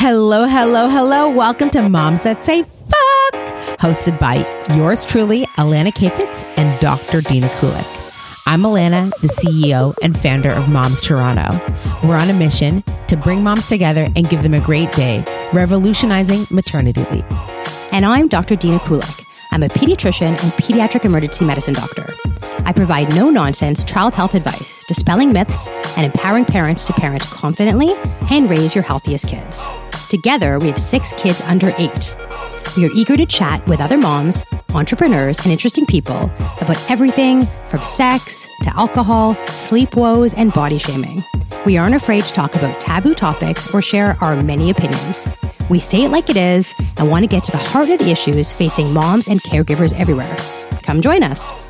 Hello, hello, hello. Welcome to Moms That Say Fuck, hosted by yours truly, Alana Kayfetz and Dr. Dina Kulik. I'm Alana, the CEO and founder of Moms Toronto. We're on a mission to bring moms together and give them a great day, revolutionizing maternity leave. And I'm Dr. Dina Kulik. I'm a pediatrician and pediatric emergency medicine doctor. I provide no nonsense child health advice, dispelling myths, and empowering parents to parent confidently and raise your healthiest kids. Together, we have six kids under eight. We are eager to chat with other moms, entrepreneurs, and interesting people about everything from sex to alcohol, sleep woes, and body shaming. We aren't afraid to talk about taboo topics or share our many opinions. We say it like it is and want to get to the heart of the issues facing moms and caregivers everywhere. Come join us.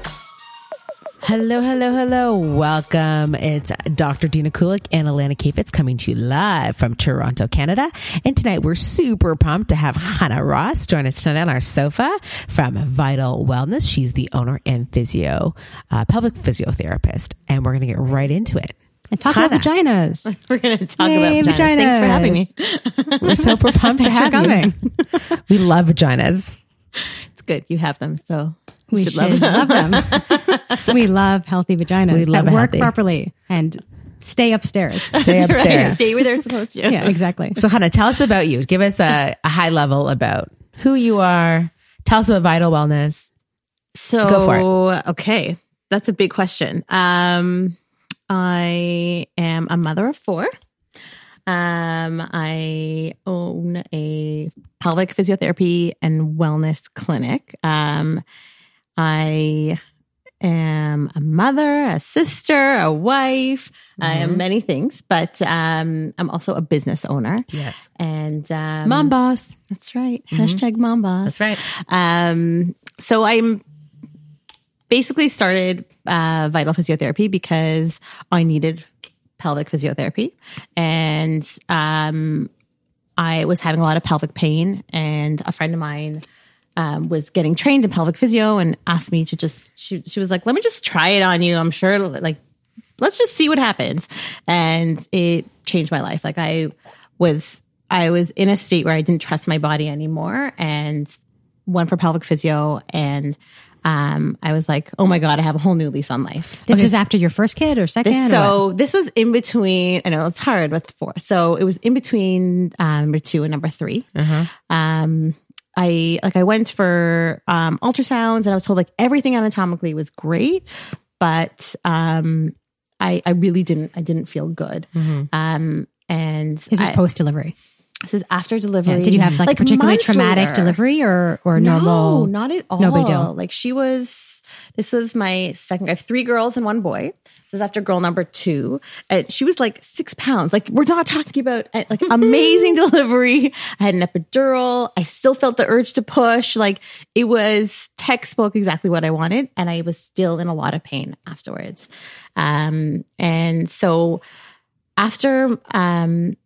Hello, hello, hello. Welcome. It's Dr. Dina Kulik and Alana Kayfetz coming to you live from Toronto, Canada. And tonight we're super pumped to have Chana Ross join us tonight on our sofa from Vital Wellness. She's the owner and physio, uh, pelvic physiotherapist. And we're going to get right into it. And talk Chana. about vaginas. We're going to talk Yay, about vaginas. Thanks for having me. We're super pumped to Thanks for have coming. you. We love vaginas. It's good. You have them, so you We should should love them. love them. we love healthy vaginas We love that work healthy- properly and stay upstairs. Stay Right. upstairs. Stay where they're supposed to. yeah, exactly. So, Chana, tell us about you. Give us a, a high level about who you are. Tell us about Vital Wellness. So Go for it. Okay, that's a big question. Um, I am a mother of four. Um, I own a pelvic physiotherapy and wellness clinic. Um, I am a mother, a sister, a wife. I am many things, but um, I'm also a business owner. Yes. And um, Mom boss. That's right. Hashtag mom boss. That's right. Um, so I'm basically started uh, vital physiotherapy because I needed pelvic physiotherapy, and um, I was having a lot of pelvic pain, and a friend of mine. Um, was getting trained in pelvic physio and asked me to just she, she was like let me just try it on you i'm sure like let's just see what happens and it changed my life like i was i was in a state where i didn't trust my body anymore and went for pelvic physio and um, I was like, oh my God, I have a whole new lease on life. This was after your first kid or second? or what? So this was in between, I know it's hard with four. So it was in between um, number two and number 3 Um, I like I went for um, ultrasounds and I was told like everything anatomically was great, but um, I I really didn't I didn't feel good. Um, and Is this I- post delivery? This is after delivery. Did you have like, a particularly traumatic later. delivery or or No, normal? not at all. no big deal. Like she was. This was my second. I have three girls and one boy. This is after girl number two. And she was like six pounds. Like we're not talking about uh, like amazing delivery. I had an epidural. I still felt the urge to push. Like it was textbook exactly what I wanted, and I was still in a lot of pain afterwards. Um, and so after um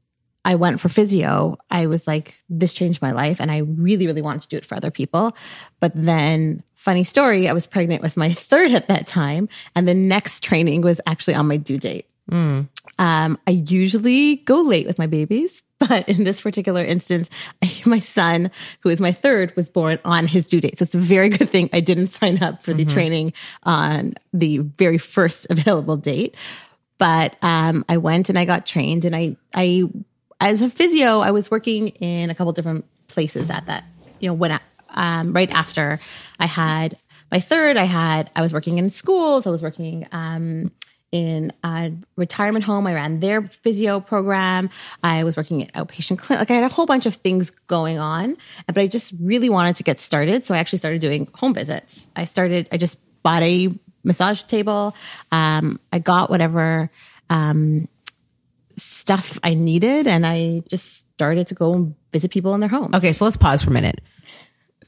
I went for physio, I was like, this changed my life. And I really, really wanted to do it for other people. But then, funny story, I was pregnant with my third at that time. And the next training was actually on my due date. Um, I usually go late with my babies. But in this particular instance, my son, who is my third, was born on his due date. So it's a very good thing I didn't sign up for the training on the very first available date but um, I went and I got trained, and I, I, as a physio, I was working in a couple different places at that. You know, when I, um, right after I had my third, I had I was working in schools. I was working um, in a retirement home. I ran their physio program. I was working at outpatient clinic. Like I had a whole bunch of things going on, but I just really wanted to get started. So I actually started doing home visits. I started. I just bought a massage table. Um, I got whatever um, stuff I needed, and I just started to go and visit people in their home. Okay, so let's pause for a minute.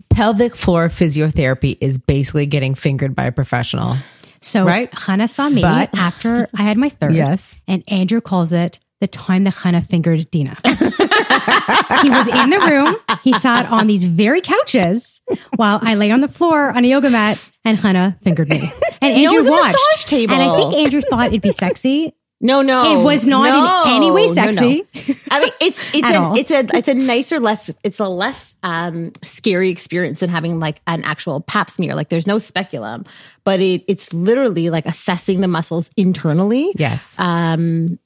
Pelvic floor physiotherapy is basically getting fingered by a professional. So Right? Chana saw me But- after I had my third. Yes. And Andrew calls it the time that Chana fingered Dina. he was in the room. He sat on these very couches while I lay on the floor on a yoga mat and Chana fingered me. And it Andrew was a watched. massage table. And I think Andrew thought it'd be sexy No, no, It was not in any way no, no. sexy. I mean, it's it's a all. it's a it's a nicer, less it's a less um scary experience than having like an actual Pap smear. Like, there's no speculum, but it it's literally like assessing the muscles internally. Yes. Um,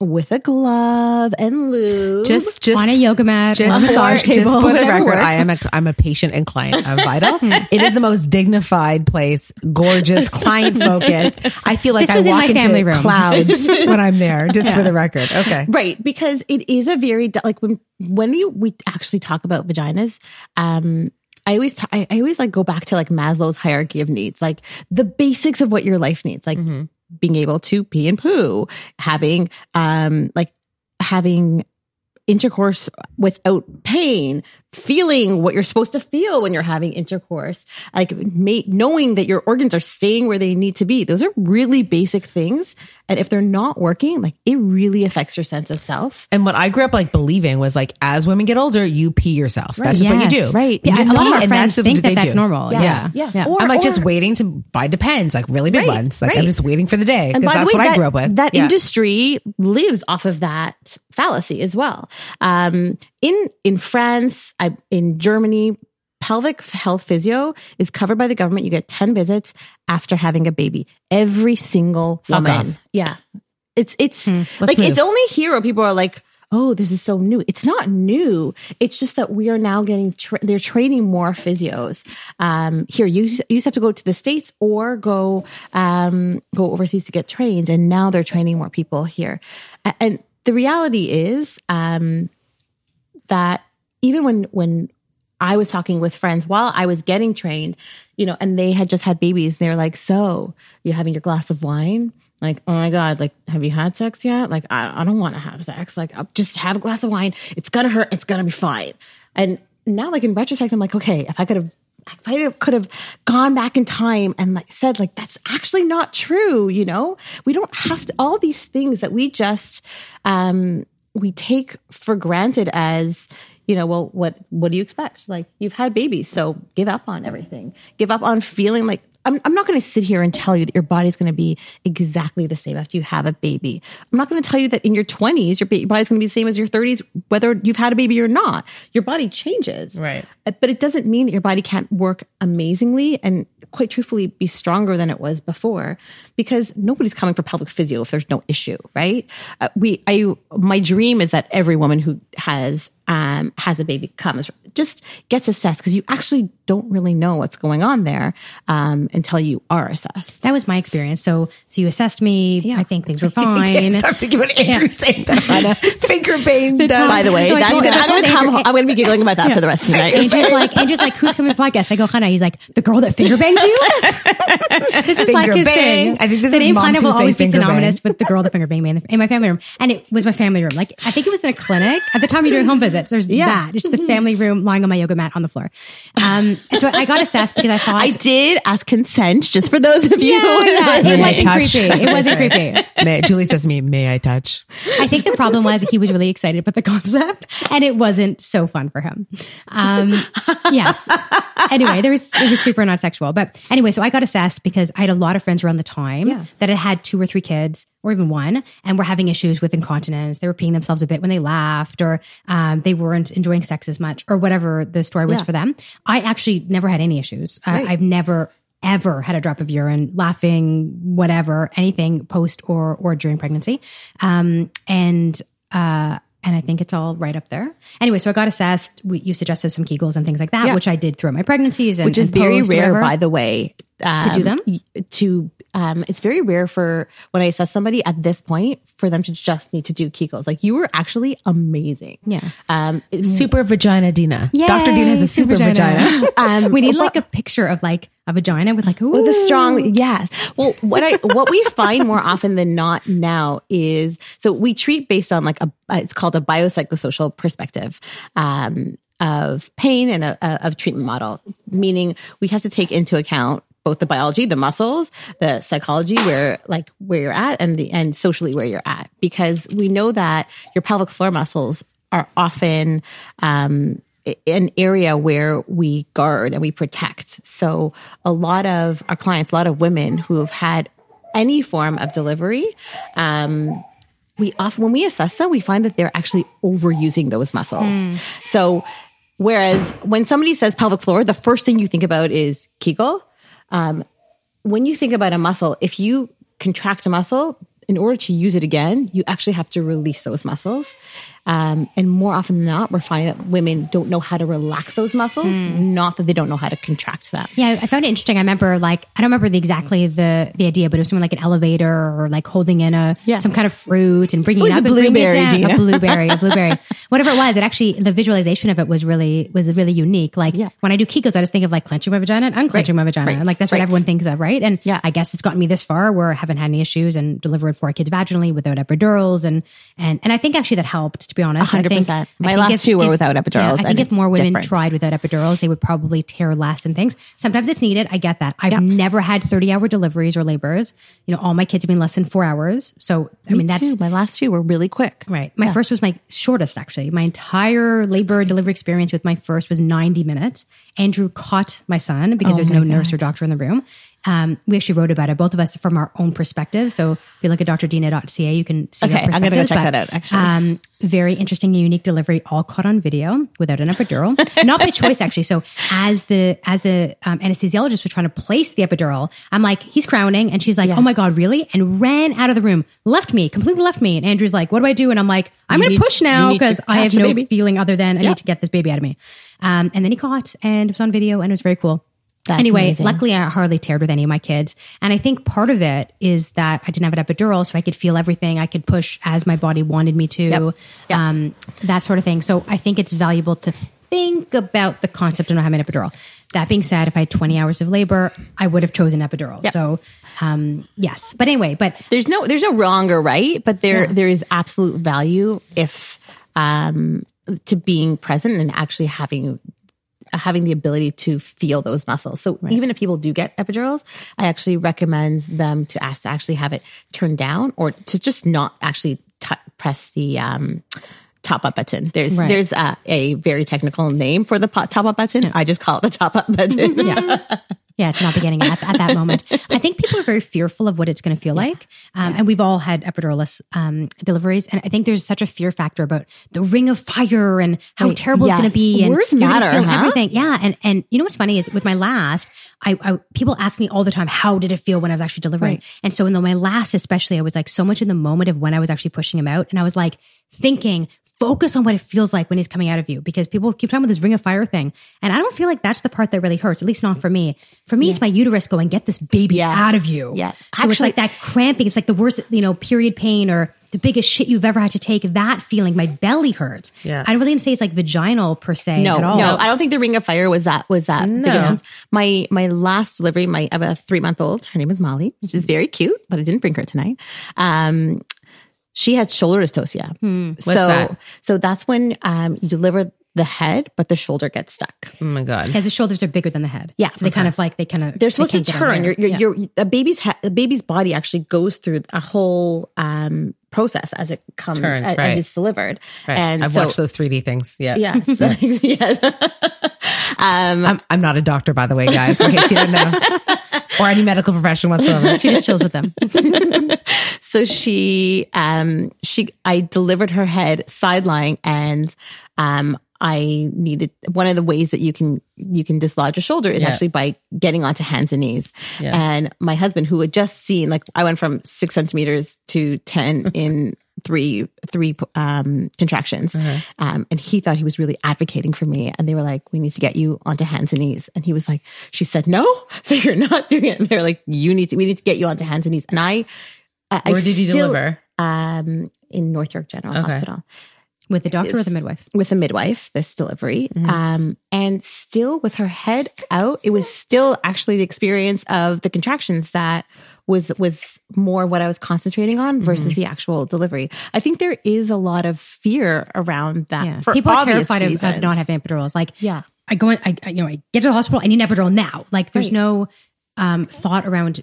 with a glove and lube. just just on a yoga mat, just on a for, massage table, just for the record, works. I am a I'm a patient and client of Vital. it is the most dignified place, gorgeous, client focused. I feel like This I was in walk my into family room. clouds when I'm there. Just for the record, okay. right because it is a very like when when you we actually talk about vaginas um I always, t- I, I always like go back to like Maslow's hierarchy of needs, like the basics of what your life needs, like being able to pee and poo, having, um, like having intercourse without pain, feeling what you're supposed to feel when you're having intercourse, like knowing that your organs are staying where they need to be. Those are really basic things. And if they're not working, like it really affects your sense of self. And what I grew up like believing was like, as women get older, you pee yourself. That's just what you do. Right. Yeah, just a lot pee, of our and friends that's think that that's do. normal. Yes. Yeah, Yes. Yeah. Or- I'm like just waiting to buy Depends, like really big Right, ones. Like right. I'm just waiting for the day because that's way, what that, I grew up with. That Yeah. industry lives off of that fallacy as well. Um, in in France, I, in Germany, pelvic health physio is covered by the government. You get ten visits after having a baby. Every single Fuck woman. off. Yeah, it's it's Let's like it's only here where people are like. Oh, this is so new. It's not new. It's just that we are now getting, tra- they're training more physios. Um, here, you, you used to have to go to the States or go, um, go overseas to get trained. And now they're training more people here. And the reality is, um, that even when, when I was talking with friends while I was getting trained, you know, and they had just had babies. They're like, "So you having your glass of wine?" Like, "Oh my god! Like, have you had sex yet?" Like, I, I don't want to have sex. Like, I'll just have a glass of wine. It's gonna hurt. It's gonna be fine. And now, like in retrospect, I'm like, okay, if I could have. If I could have gone back in time and like said like that's actually not true, you know, we don't have to all these things that we just um we take for granted as you know well what what do you expect? Like you've had babies so give up on everything. Give up on feeling like i'm, I'm not going to sit here and tell you that your body's going to be exactly the same after you have a baby. I'm not going to tell you that in your 20s your, body's going to be the same as your 30s whether you've had a baby or not. Your body changes. Right. Uh, but it doesn't mean that your body can't work amazingly and quite truthfully be stronger than it was before because nobody's coming for pelvic physio if there's no issue right? Uh, we i my dream is that every woman who has um has a baby comes just gets assessed because you actually don't really know what's going on there um until you are assessed That was my experience. So, so you assessed me. I think things were fine. I'm thinking about Andrew Yeah. saying that on a finger pain. by the way So that's gonna, i'm gonna come Andrew- i'm gonna be giggling about that for the rest of the night Andrew's like, Andrew's like, who's coming to the podcast? I go, Chana. He's like, the girl that finger banged you. this is like his bang. thing. I think this the is name Chana will always be finger synonymous with the girl that finger banged me in, the, in my family room, and it was my family room. Like I think it was in a clinic at the time you're doing home visits. There's that, just the family room, lying on my yoga mat on the floor. Um, and so I got assessed because I thought i did ask consent just for those of you Yeah, yeah, it wasn't touch? creepy. That's It what I wasn't creepy. May, Julie says to me, "May I touch?" I think the problem was he was really excited about the concept and it wasn't so fun for him. Um, yes. Anyway, there was, it was super not sexual. But anyway, so I got assessed because I had a lot of friends around the time Yeah. that had had two or three kids or even one and were having issues with incontinence. They were peeing themselves a bit when they laughed or um, they weren't enjoying sex as much or whatever the story was Yeah. for them. I actually never had any issues. Uh, I've never ever had a drop of urine, laughing, whatever, anything post or or during pregnancy. Um, and uh, and I think it's all right up there. Anyway, so I got assessed. We, you suggested some Kegels and things like that, Yeah. which I did throughout my pregnancies, and, which is and very rare, by the way. Um, do them? To um, it's very rare for when I assess somebody at this point for them to just need to do Kegels. Like you were actually amazing. Yeah. Um, it- Super vagina, Dina. Yay, Dr. Dina has a super, vagina. um, we need like a picture of like a vagina with like ooh, with a strong yes. Well, what I what we find more often than not now is so we treat based on like a it's called a biopsychosocial perspective. Um, of pain and a, a, of treatment model, meaning we have to take into account both the biology, the muscles, the psychology, where like where you're at, and the and socially where you're at, because we know that your pelvic floor muscles are often um, an area where we guard and we protect. So a lot of our clients, a lot of women who have had any form of delivery, um, we often when we assess them, we find that they're actually overusing those muscles. So whereas when somebody says pelvic floor, the first thing you think about is Kegel. Um, when you think about a muscle, if you contract a muscle, in order to use it again, you actually have to release those muscles. Um, and more often than not, we're finding that women don't know how to relax those muscles, not that they don't know how to contract them. Yeah, I found it interesting. I remember like I don't remember the, exactly the the idea, but it was something like an elevator or like holding in a Yeah. some kind of fruit and bringing It it, up a and bringing it blueberry, down. A blueberry, a blueberry, whatever it was. It actually the visualization of it was really was really unique. Like Yeah. when I do Kegels, I just think of like clenching my vagina and unclenching my vagina, Right. like that's what everyone thinks of, right? And Yeah. I guess it's gotten me this far where I haven't had any issues and delivered four kids vaginally without epidurals, and and and I think actually that helped. Be honest, 100%. I My think last if- two were if- without epidurals, Yeah, I and think if more women different. tried without epidurals, they would probably tear less and things. Sometimes it's needed. I get that. I've Yeah. never had 30 hour deliveries or labors. You know, all my kids have been less than four hours. So, I mean, that's Two, my last two were really quick. right. My first was my shortest, actually. My entire labor delivery experience with my first was 90 minutes. Andrew caught my son because oh there's no nurse or doctor in the room. Um, we actually wrote about it, both of us from our own perspective. So if you look at drdina.ca, you can see Okay, I'm gonna go check but, that out, actually. Um, very interesting and unique delivery, all caught on video without an epidural. Not by choice, actually. So as the, as the um, anesthesiologist was trying to place the epidural, I'm like, he's crowning. And she's like, oh my God, really? And ran out of the room, left me, completely left me. And Andrew's like, what do I do? And I'm like, I'm going to push now to because I have no baby. feeling other than I Yeah. need to get this baby out of me. Um, and then he caught and it was on video and it was very cool. That's anyway, amazing. luckily I hardly teared with any of my kids. And I think part of it is that I didn't have an epidural, so I could feel everything. I could push as my body wanted me to, Yep. Yep. Um, that sort of thing. So I think it's valuable to think about the concept of not having an epidural. That being said, if I had 20 hours of labor, I would have chosen epidural. Yep. So, um, yes. But anyway, but There's no there's no wrong or right, but there there is absolute value if um to being present and actually having having the ability to feel those muscles. So even if people do get epidurals, I actually recommend them to ask to actually have it turned down or to just not actually t- press the um top up button. There's Right. there's a, a very technical name for the top up button. I just call it the top up button. yeah. Yeah, to not be getting it at, at that moment. I think people are very fearful of what it's going to feel like. Um, And we've all had epiduralless um, deliveries. And I think there's such a fear factor about the ring of fire and how Right. terrible it's going to be. And Words matter, feel huh? Everything. Yeah. And, and you know what's funny is with my last, I, I people ask me all the time, how did it feel when I was actually delivering? Right. And so in the, my last, especially, I was like so much in the moment of when I was actually pushing him out. And I was like thinking, focus on what it feels like when he's coming out of you because people keep talking about this ring of fire thing. And I don't feel like that's the part that really hurts, at least not for me. For me, it's my uterus going, get this baby Yes. out of you. Yes. So it's like that cramping. It's like the worst, you know, period pain or the biggest shit you've ever had to take. That feeling, my belly hurts. Yeah. I don't really say it's like vaginal per se No, at all. no, I don't think the Ring of Fire was that was that. No. of My my last delivery, my I have a three month old. Her name is Molly, which is very cute, but I didn't bring her tonight. Um, she had shoulder dystocia. What's so that? so that's when um you deliver the head, but the shoulder gets stuck. Oh my god. Because the shoulders are bigger than the head. Yeah. So they kind of like, they kind of, They're supposed to turn. Your your, your a baby's ha- a baby's body actually goes through a whole um process as it comes Turns, as, right. it's delivered. Right. And I've so, watched those 3D things. Yeah. Yes, yes. um, I'm, I'm not a doctor, by the way, guys, in case you didn't know, or any medical profession whatsoever. she just chills with them. so she um she i delivered her head side lying and um i needed one of the ways that you can you can dislodge a shoulder is Yeah. actually by getting onto hands and knees Yeah. and my husband who had just seen like i went from six centimeters to 10 in three three um contractions Uh-huh. um and he thought he was really advocating for me and they were like we need to get you onto hands and knees and he was like she said no so you're not doing it and they're like you need to we need to get you onto hands and knees and i I- I Where did you still- deliver? um, in North York General Okay. Hospital With the doctor or the midwife? with a midwife, this delivery. Mm-hmm. Um, and still with her head out, it was still actually the experience of the contractions that was was more what I was concentrating on versus Mm-hmm. the actual delivery. I think there is a lot of fear around that. Yeah. for People are terrified of, of not having epidurals. Like, Yeah. I go in, I, I- you know, I get to the hospital, I need an epidural now. Like, there's Right. no um, thought around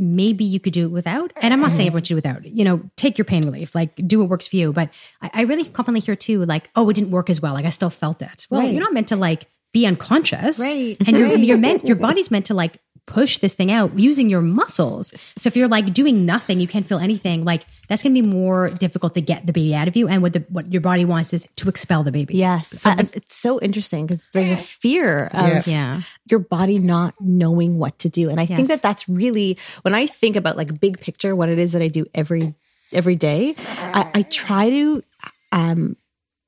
maybe you could do it without. And I'm not saying everyone should do it without. You know, take your pain relief, like do what works for you. But I, I really commonly hear too, like, oh, it didn't work as well. Like, I still felt it. Well, Right. you're not meant to like be unconscious, Right. And you're you're meant your body's meant to like push this thing out using your muscles. So if you're like doing nothing, you can't feel anything. Like that's going to be more difficult to get the baby out of you. And what the what your body wants is to expel the baby. Yes. Uh, it's so interesting because there's a fear of Yeah. your body not knowing what to do. And I think that that's really, when I think about like big picture, what it is that I do every, every day, I, I try to, um,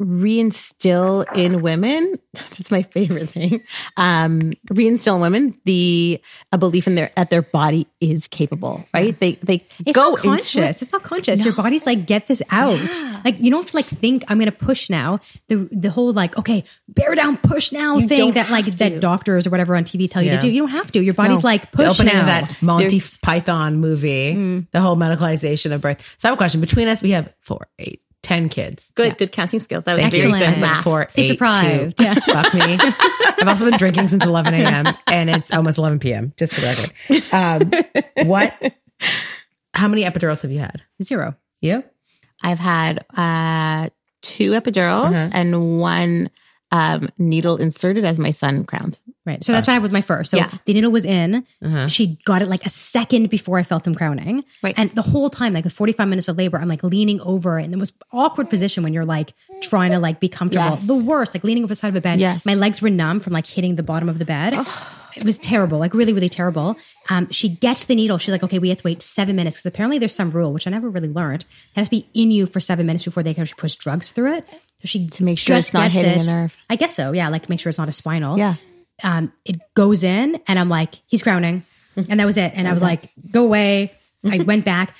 reinstill in women that's my favorite thing um reinstill in women the a belief in their that their body is capable right they they It's go not into conscious. it. It's not conscious. Your body's like, get this out. Like you don't have to like think I'm gonna push now. The the whole like, okay, bear down, push now You thing that like have that doctors or whatever on TV tell you to do. You don't have to. Your body's No. like the push opening now. of that Monty There's- Python movie, the whole medicalization of birth. So I have a question. Between us, we have four, eight, ten kids. good good counting skills that was Thank very you. good Excellent. That's math. like four, Sleep eight, deprived. two. Yeah. Fuck me. I've also been drinking since 11 a.m. and it's almost 11 p.m. Just for the record. Um, what? How many epidurals have you had? Zero. You? I've had uh, two epidurals Uh-huh. and one um, needle inserted as my son crowned. Right. So that's what I with my first. So Yeah. the needle was in. Uh-huh. She got it like a second before I felt them crowning. Right. And the whole time, like the 45 minutes of labor, I'm like leaning over and it was awkward position when you're like trying to like be comfortable. Yes. The worst, like leaning over the side of a bed. Yes. My legs were numb from like hitting the bottom of the bed. It was terrible, like really, really terrible. Um, she gets the needle. She's like, okay, we have to wait seven minutes because apparently there's some rule, which I never really learned. It has to be in you for seven minutes before they can actually push drugs through it. So she To make sure it's not hitting it. a nerve. I guess so. Yeah, like make sure it's not a spinal Yeah. Um, it goes in and I'm like, he's crowning. And that was it. And I was like, go away. I went back.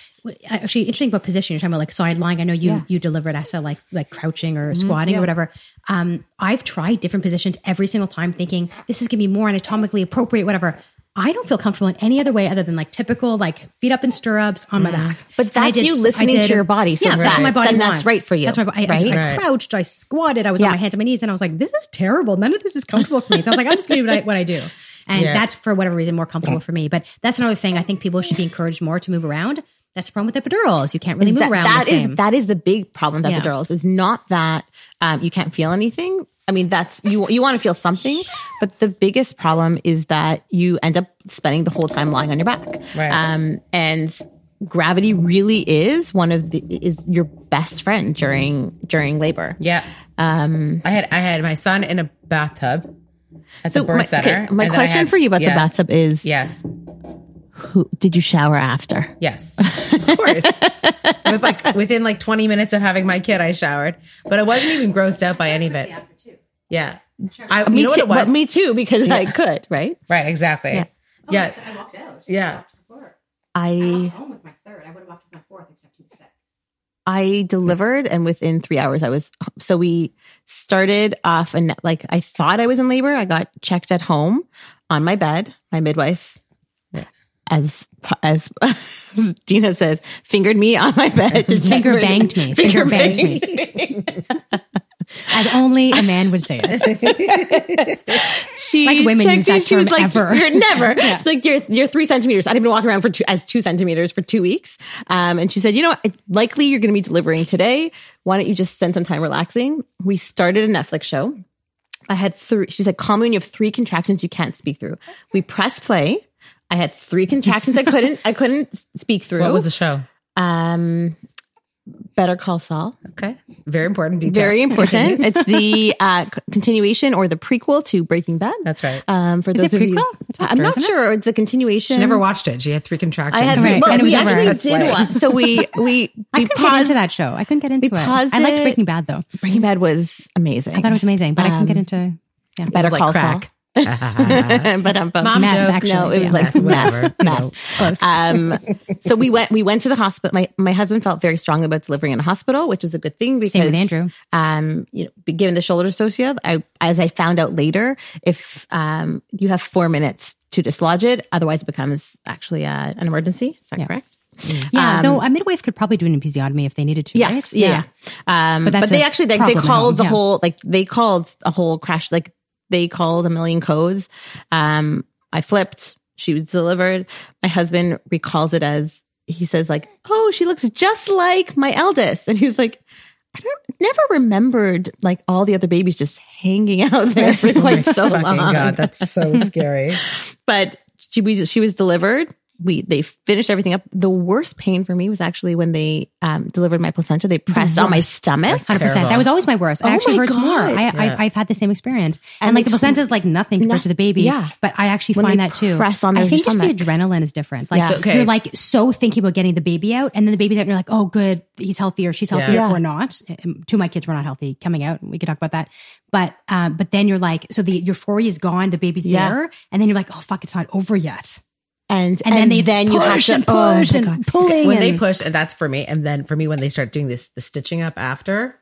Actually, interesting about position. You're talking about like side lying. I know you you delivered Essa like like crouching or squatting or whatever. Um, I've tried different positions every single time, thinking this is gonna be more anatomically appropriate, whatever. I don't feel comfortable in any other way other than like typical like feet up in stirrups on my back. But And I that's you listening I to your body, so yeah, that's what my body then that's wants. right for you, That's my body. I, right? I, I Right. crouched. I squatted. I was Yeah. on my hands and my knees, and I was like, "This is terrible. None of this is comfortable for me." So I was like, "I'm just going to do what I, what I do," and Yeah. that's for whatever reason more comfortable for me. But that's another thing. I think people should be encouraged more to move around. That's the problem with epidurals. You can't really move That- around that the is- same. that is the big problem with Yeah. epidurals is not that um, you can't feel anything. I mean, that's you. You want to feel something, but the biggest problem is that you end up spending the whole time lying on your back. Right. Um, and gravity really is one of the is your best friend during during labor. Yeah. Um, I had I had my son in a bathtub at the So birth my, center. okay, my and then I question had- for you about yes, the bathtub is: Yes. who, Did you shower after? Yes, of course. With like within like 20 minutes of having my kid, I showered, but I wasn't even grossed out by any of it. Yeah, I, Me you know what too. but me too, because I could. Right. right, exactly. Yeah. Oh, yeah, I walked out. yeah. I home with my third. I would have walked with my fourth, except he was sick. I delivered and within three hours I was so we started off and like I thought I was in labor. I got checked at home on my bed. My midwife as as Dina says, fingered me on my bed. To check Finger where- banged me. Finger banged me. As only a man would say it. She Like women use that She was term like, ever. "You're never." She's like, "You're you're three centimeters." I'd been walking around for two as two centimeters for two weeks, um, and she said, "You know, what? likely you're going to be delivering today. Why don't you just spend some time relaxing?" We started a Netflix show. I had three. She said, "Call me when you have three contractions you can't speak through." We press play. I had three contractions I couldn't I couldn't speak through. What was the show? um, Better Call Saul. Okay, very important detail. Very important. it's the uh, continuation or the prequel to Breaking Bad. That's right. Um, for Is those it of you? It's I'm not isn't it? sure. It's a continuation. She never watched it. She had three contractions. I had Right. well, And we over. actually That's did watch. So we we we I couldn't get into that show. I couldn't get into it. I liked. Breaking Bad though. Breaking Bad was amazing. I thought it was amazing, but I couldn't get into. Yeah. Better It Call like crack. Saul. But um, but Mom Meth, joke. actually. no, it was yeah. like Whatever, meth. you meth. know. Close. Um, so we went we went to the hospital. My my husband felt very strongly about delivering in a hospital, which was a good thing because Same with Andrew. Um, you know, given the shoulder dystocia, I as I found out later, if um you have four minutes to dislodge it, otherwise it becomes actually uh, an emergency. Is that Yeah. correct? yeah, um, though a midwife could probably do an episiotomy if they needed to. Yes, right? yeah. yeah. Um, But but, they actually they, they called the yeah. whole like they called a whole crash like they called a million codes. Um, I flipped. She was delivered. My husband recalls it as he says like, "Oh, she looks just like my eldest," and he was like. I don't never remembered like all the other babies just hanging out there for quite so long. God, that's so scary. But she we she was delivered. We they finished everything up. The worst pain for me was actually when they um, delivered my placenta. They pressed on my stomach. Hundred percent. That was always my worst. It Oh actually my hurts more. God. I, Yeah. I I've had the same experience, and, And like the placenta is like nothing compared No. to the baby. Yeah. but I actually When find they that too. press on I their think just the adrenaline is different. Like Yeah. Okay. you're like so thinking about getting the baby out, and then the baby's out, and you're like, oh, good, he's healthy or she's healthy Yeah. or not. Um, Two of my kids were not healthy coming out. We could talk about that. But um, but then you're like, so the euphoria is gone, the baby's Yeah. there, and then you're like, oh fuck, it's not over yet. And And, then they then you have push to and oh push my and pulling. when and, they push, and that's for me. And then for me, when they start doing this, the stitching up after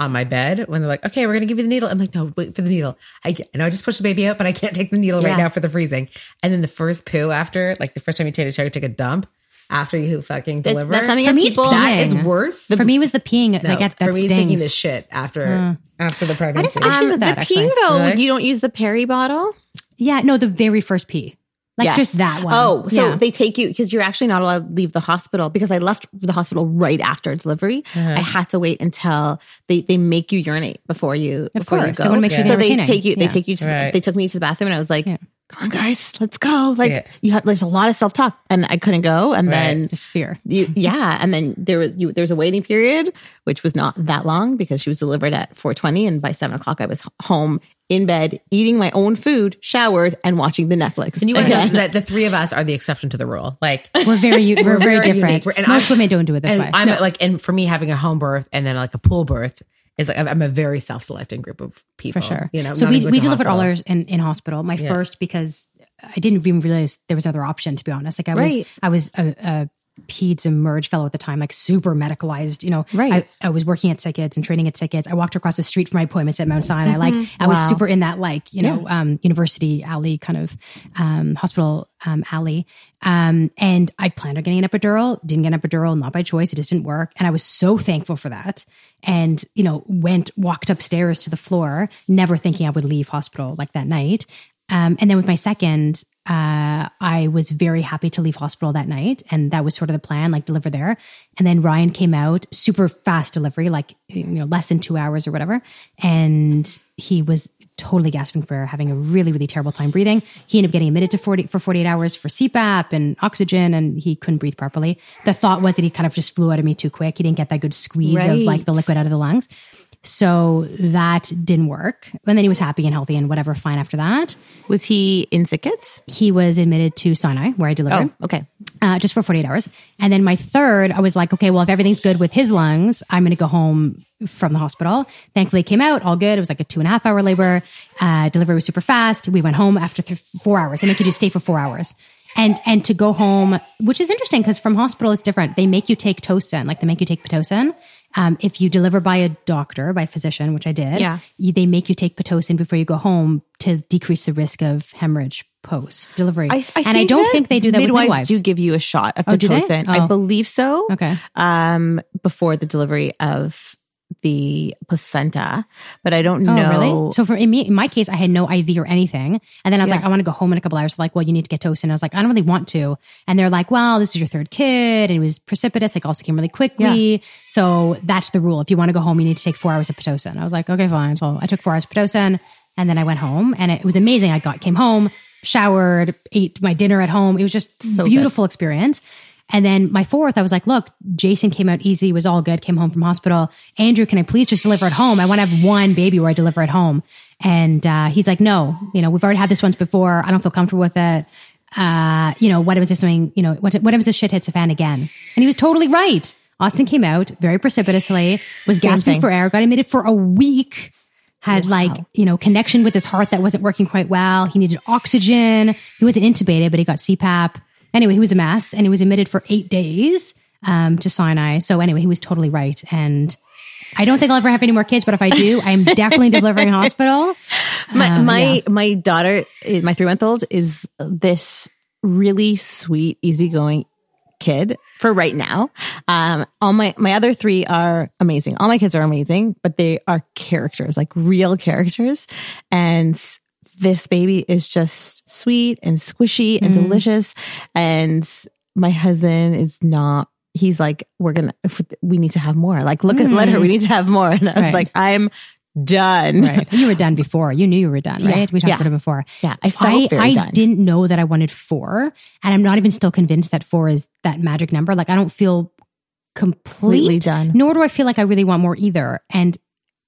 on my bed, when they're like, "Okay, we're gonna give you the needle," I'm like, "No, wait for the needle." I get, I know I just pushed the baby out, but I can't take the needle right now for the freezing. And then the first poo after, like the first time you take a shower, take a dump after you fucking deliver. that's something For that me, it's people. that is peeing. worse. for me, it was the peeing No, like that, that for me, stings. taking the shit after after the pregnancy. issues um, with that, the actually. peeing though, Really? you don't use the peri bottle. Yeah, no, the very first pee. Like Yes. just that one. Oh, so Yeah. they take you because you're actually not allowed to leave the hospital because I left the hospital right after delivery. Uh-huh. I had to wait until they, they make you urinate before you Of before course, you they go. wanna make sure Yeah. they're so they take you they Yeah. take you to the, they took me to the bathroom and I was like, Yeah. "Come on, guys, let's go!" Like Yeah. you have there's a lot of self talk and I couldn't go, and Right. then just fear. you, yeah, and then there was you, there was a waiting period, which was not that long because she was delivered at 4:20, and by seven o'clock I was home in bed eating my own food, showered, and watching the Netflix. and you want to again. know that the three of us are the exception to the rule. Like We're very we're, very very different. We're- and Most I- women don't do it this and way. I'm like, and for me, having a home birth and then like a pool birth is like I'm- a very self-selecting group of people. for sure. You know, so we we delivered all ours in, in hospital. My first because I didn't even realize there was another option. To be honest, like I was I was a, a peds emerge fellow at the time, like super medicalized. You know, Right. I, I was working at SickKids and training at SickKids. I walked across the street from my appointments at Mount Sinai. Like I was super in that like you know um, university alley kind of um, hospital um, alley. Um, and I planned on getting an epidural. Didn't get an epidural, not by choice. It just didn't work, and I was so thankful for that. And you know, went walked upstairs to the floor, never thinking I would leave hospital like that night. Um, and then with my second, uh, I was very happy to leave hospital that night. And that was sort of the plan, like deliver there. And then Ryan came out, super fast delivery, like, you know, less than two hours or whatever. And he was totally gasping for air, having a really, really terrible time breathing. He ended up getting admitted to 40 for 48 hours for CPAP and oxygen, and he couldn't breathe properly. The thought was that he kind of just flew out of me too quick. He didn't get that good squeeze of like the liquid out of the lungs. So that didn't work. And then he was happy and healthy and whatever, fine after that. Was he in SickKids? He was admitted to Sinai, where I delivered, Oh, okay. uh, just for 48 hours. And then my third, I was like, okay, well, if everything's good with his lungs, I'm going to go home from the hospital. Thankfully, it came out all good. It was like a two and a half hour labor. Uh, delivery was super fast. We went home after th- four hours. They make you do stay for four hours. And, and to go home, which is interesting because from hospital it's different. They make you take Tosin, like they make you take Pitocin. Um, if you deliver by a doctor, by a physician, which I did, Yeah. you, they make you take Pitocin before you go home to decrease the risk of hemorrhage post delivery. I, I and I don't think they do that midwives with midwives. do give you a shot of Oh, pitocin. Oh. I believe so. Okay. Um, before the delivery of the placenta, but I don't Oh, know. really? So for in, me, in my case, I had no IV or anything. And then I was Yeah. like, I want to go home in a couple hours. Like, well, you need to get Tosin. I was like, I don't really want to. And they're like, well, this is your third kid. And it was precipitous. Like also came really quickly. So that's the rule. If you want to go home, you need to take four hours of Pitocin. I was like, okay, fine. So I took four hours of Pitocin and then I went home and it was amazing. I got, came home, showered, ate my dinner at home. It was just So beautiful experience. And then my fourth, I was like, look, Jason came out easy, was all good, came home from hospital. Andrew, can I please just deliver at home? I want to have one baby where I deliver at home. And uh, he's like, no, you know, we've already had this once before. I don't feel comfortable with it. Uh, you know, what happens if something, you know, what, what happens if shit hits the fan again? And he was totally right. Austin came out very precipitously, was Same gasping thing. for air, got admitted for a week had like you know connection with his heart that wasn't working quite well he needed oxygen he wasn't intubated but he got cpap anyway he was a mess and he was admitted for eight days um, to sinai so anyway he was totally right and i don't think i'll ever have any more kids but if i do i'm definitely delivering hospital my Um, my yeah. my daughter, eh, my three month old, is this really sweet, easygoing kid for right now. Um, all my my other three are amazing. All my kids are amazing, but they are characters, like real characters, and. This baby is just sweet and squishy and mm. delicious. And my husband is not, he's like, we're to, we need to have more. Like, look at, let her, we mm. need to have more. And I was Right. like, I'm done. Right. You were done before. You knew you were done, right? we talked yeah. about it before. Yeah, I felt I, I done. didn't know that I wanted four, and I'm not even still convinced that four is that magic number. Like I don't feel complete, Completely done. nor do I feel like I really want more either. And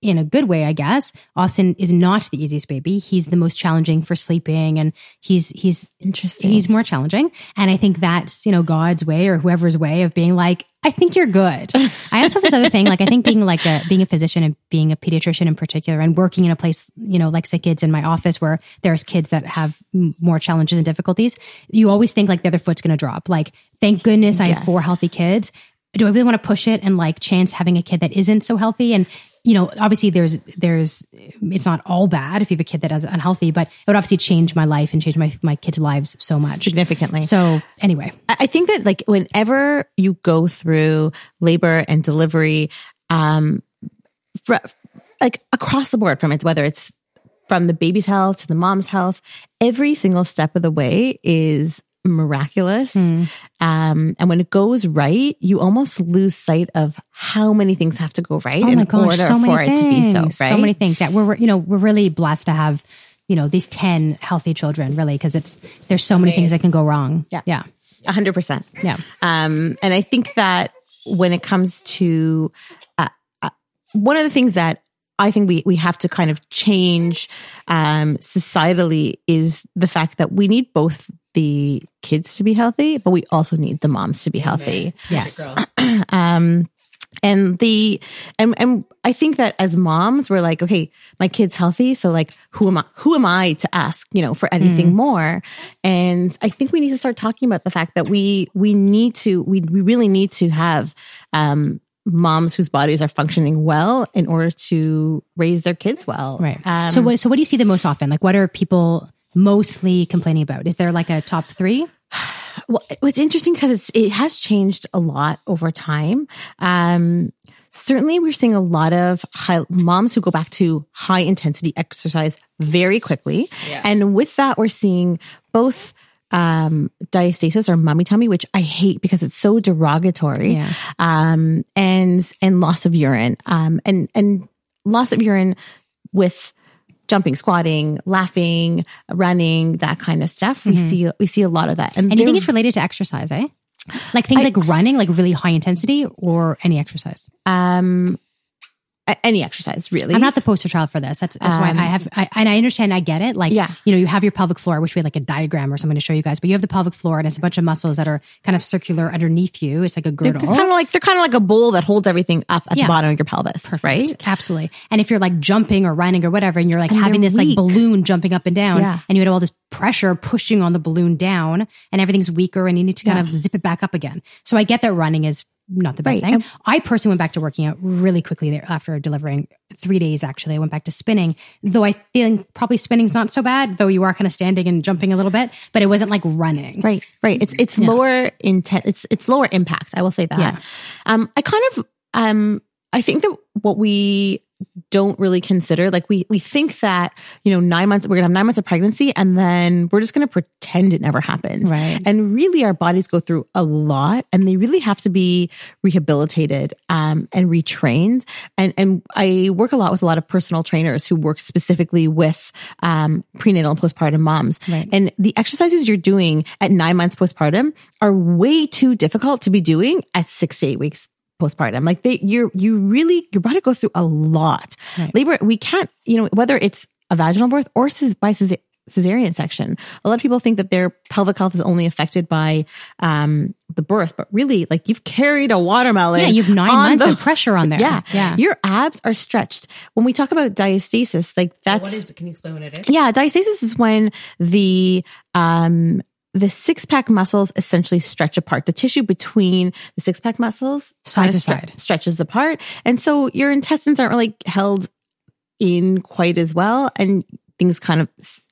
in a good way, I guess. Austin is not the easiest baby. He's the most challenging for sleeping, and he's he's Interesting. he's more challenging. And I think that's you know God's way or whoever's way of being like, I think you're good. I also have this other thing, like I think being like a being a physician and being a pediatrician in particular, and working in a place you know like sick kids in my office where there's kids that have more challenges and difficulties. You always think like the other foot's going to drop. Like, thank goodness I have four healthy kids. Do I really want to push it and like chance having a kid that isn't so healthy and you know, obviously there's there's it's not all bad if you have a kid that is unhealthy, but it would obviously change my life and change my my kids' lives so much. significantly. So anyway, I think that like whenever you go through labor and delivery, um, fr- like across the board from it, whether it's from the baby's health to the mom's health, every single step of the way is miraculous. Hmm. Um, and when it goes right, you almost lose sight of how many things have to go right oh in gosh, order so many for it things, to be so, right? so many things. Yeah, we're we're, you know we're really blessed to have you know these ten healthy children, really, because it's there's so many things that can go wrong. Yeah. yeah, A hundred percent. yeah. Um, and I think that when it comes to uh, uh, one of the things that I think we we have to kind of change um, societally is the fact that we need both the kids to be healthy, but we also need the moms to be healthy. Yes. Um, and the and and I think that as moms, we're like, okay, my kid's healthy, so like, who am I? Who am I to ask, you know, for anything more? And I think we need to start talking about the fact that we we need to we we really need to have um, moms whose bodies are functioning well in order to raise their kids well. Right. Um, so what so what do you see the most often? Like, what are people mostly complaining about? Is there like a top three? well, what's interesting because it has changed a lot over time. Um, certainly, we're seeing a lot of high, moms who go back to high intensity exercise very quickly, and with that, we're seeing both um diastasis or mummy tummy which i hate because it's so derogatory Yeah. um and and loss of urine um and and loss of urine with jumping squatting laughing running that kind of stuff we see we see a lot of that And do you think it's related to exercise, eh? Like things like running, like really high intensity, or any exercise. um any exercise really I'm not the poster child for this. That's that's why I um, have, I, and I understand, I get it. Like, Yeah. you know, you have your pelvic floor. I wish we had like a diagram or something to show you guys, but you have the pelvic floor and it's a bunch of muscles that are kind of circular underneath you. It's like a they're girdle. kind of like they're kind of like a bowl that holds everything up at Yeah. the bottom of your pelvis right Absolutely. And if you're like jumping or running or whatever, and you're like And having this like balloon jumping up and down, Yeah. and you had all this pressure pushing on the balloon down, and everything's weaker, and you need to kind of zip it back up again. So I get that running is not the best Right. thing. I personally went back to working out really quickly there after delivering three days. Actually, I went back to spinning, though I think probably spinning's not so bad, though you are kind of standing and jumping a little bit, but it wasn't like running. Right, right. It's it's lower intent. It's it's lower impact. I will say that. Yeah. Um, I kind of um, I think that what we don't really consider, like we we think that you know nine months we're gonna have nine months of pregnancy and then we're just gonna pretend it never happened. Right. And really, our bodies go through a lot, and they really have to be rehabilitated um, and retrained. And and I work a lot with a lot of personal trainers who work specifically with um, prenatal and postpartum moms. Right. And the exercises you're doing at nine months postpartum are way too difficult to be doing at six to eight weeks postpartum. Like they, you're, you really, your body goes through a lot. Right. Labor, we can't, you know, whether it's a vaginal birth or ces- by cese- cesarean section. A lot of people think that their pelvic health is only affected by um, the birth, but really, like you've carried a watermelon. Yeah, you have nine months the- of pressure on there. Yeah, Yeah. Your abs are stretched. When we talk about diastasis, like that's What is? Can you explain what it is? yeah, diastasis is when the um the six pack muscles essentially stretch apart. The tissue between the six pack muscles Side to side. stretches apart, and so your intestines aren't really held in quite as well, and things kind of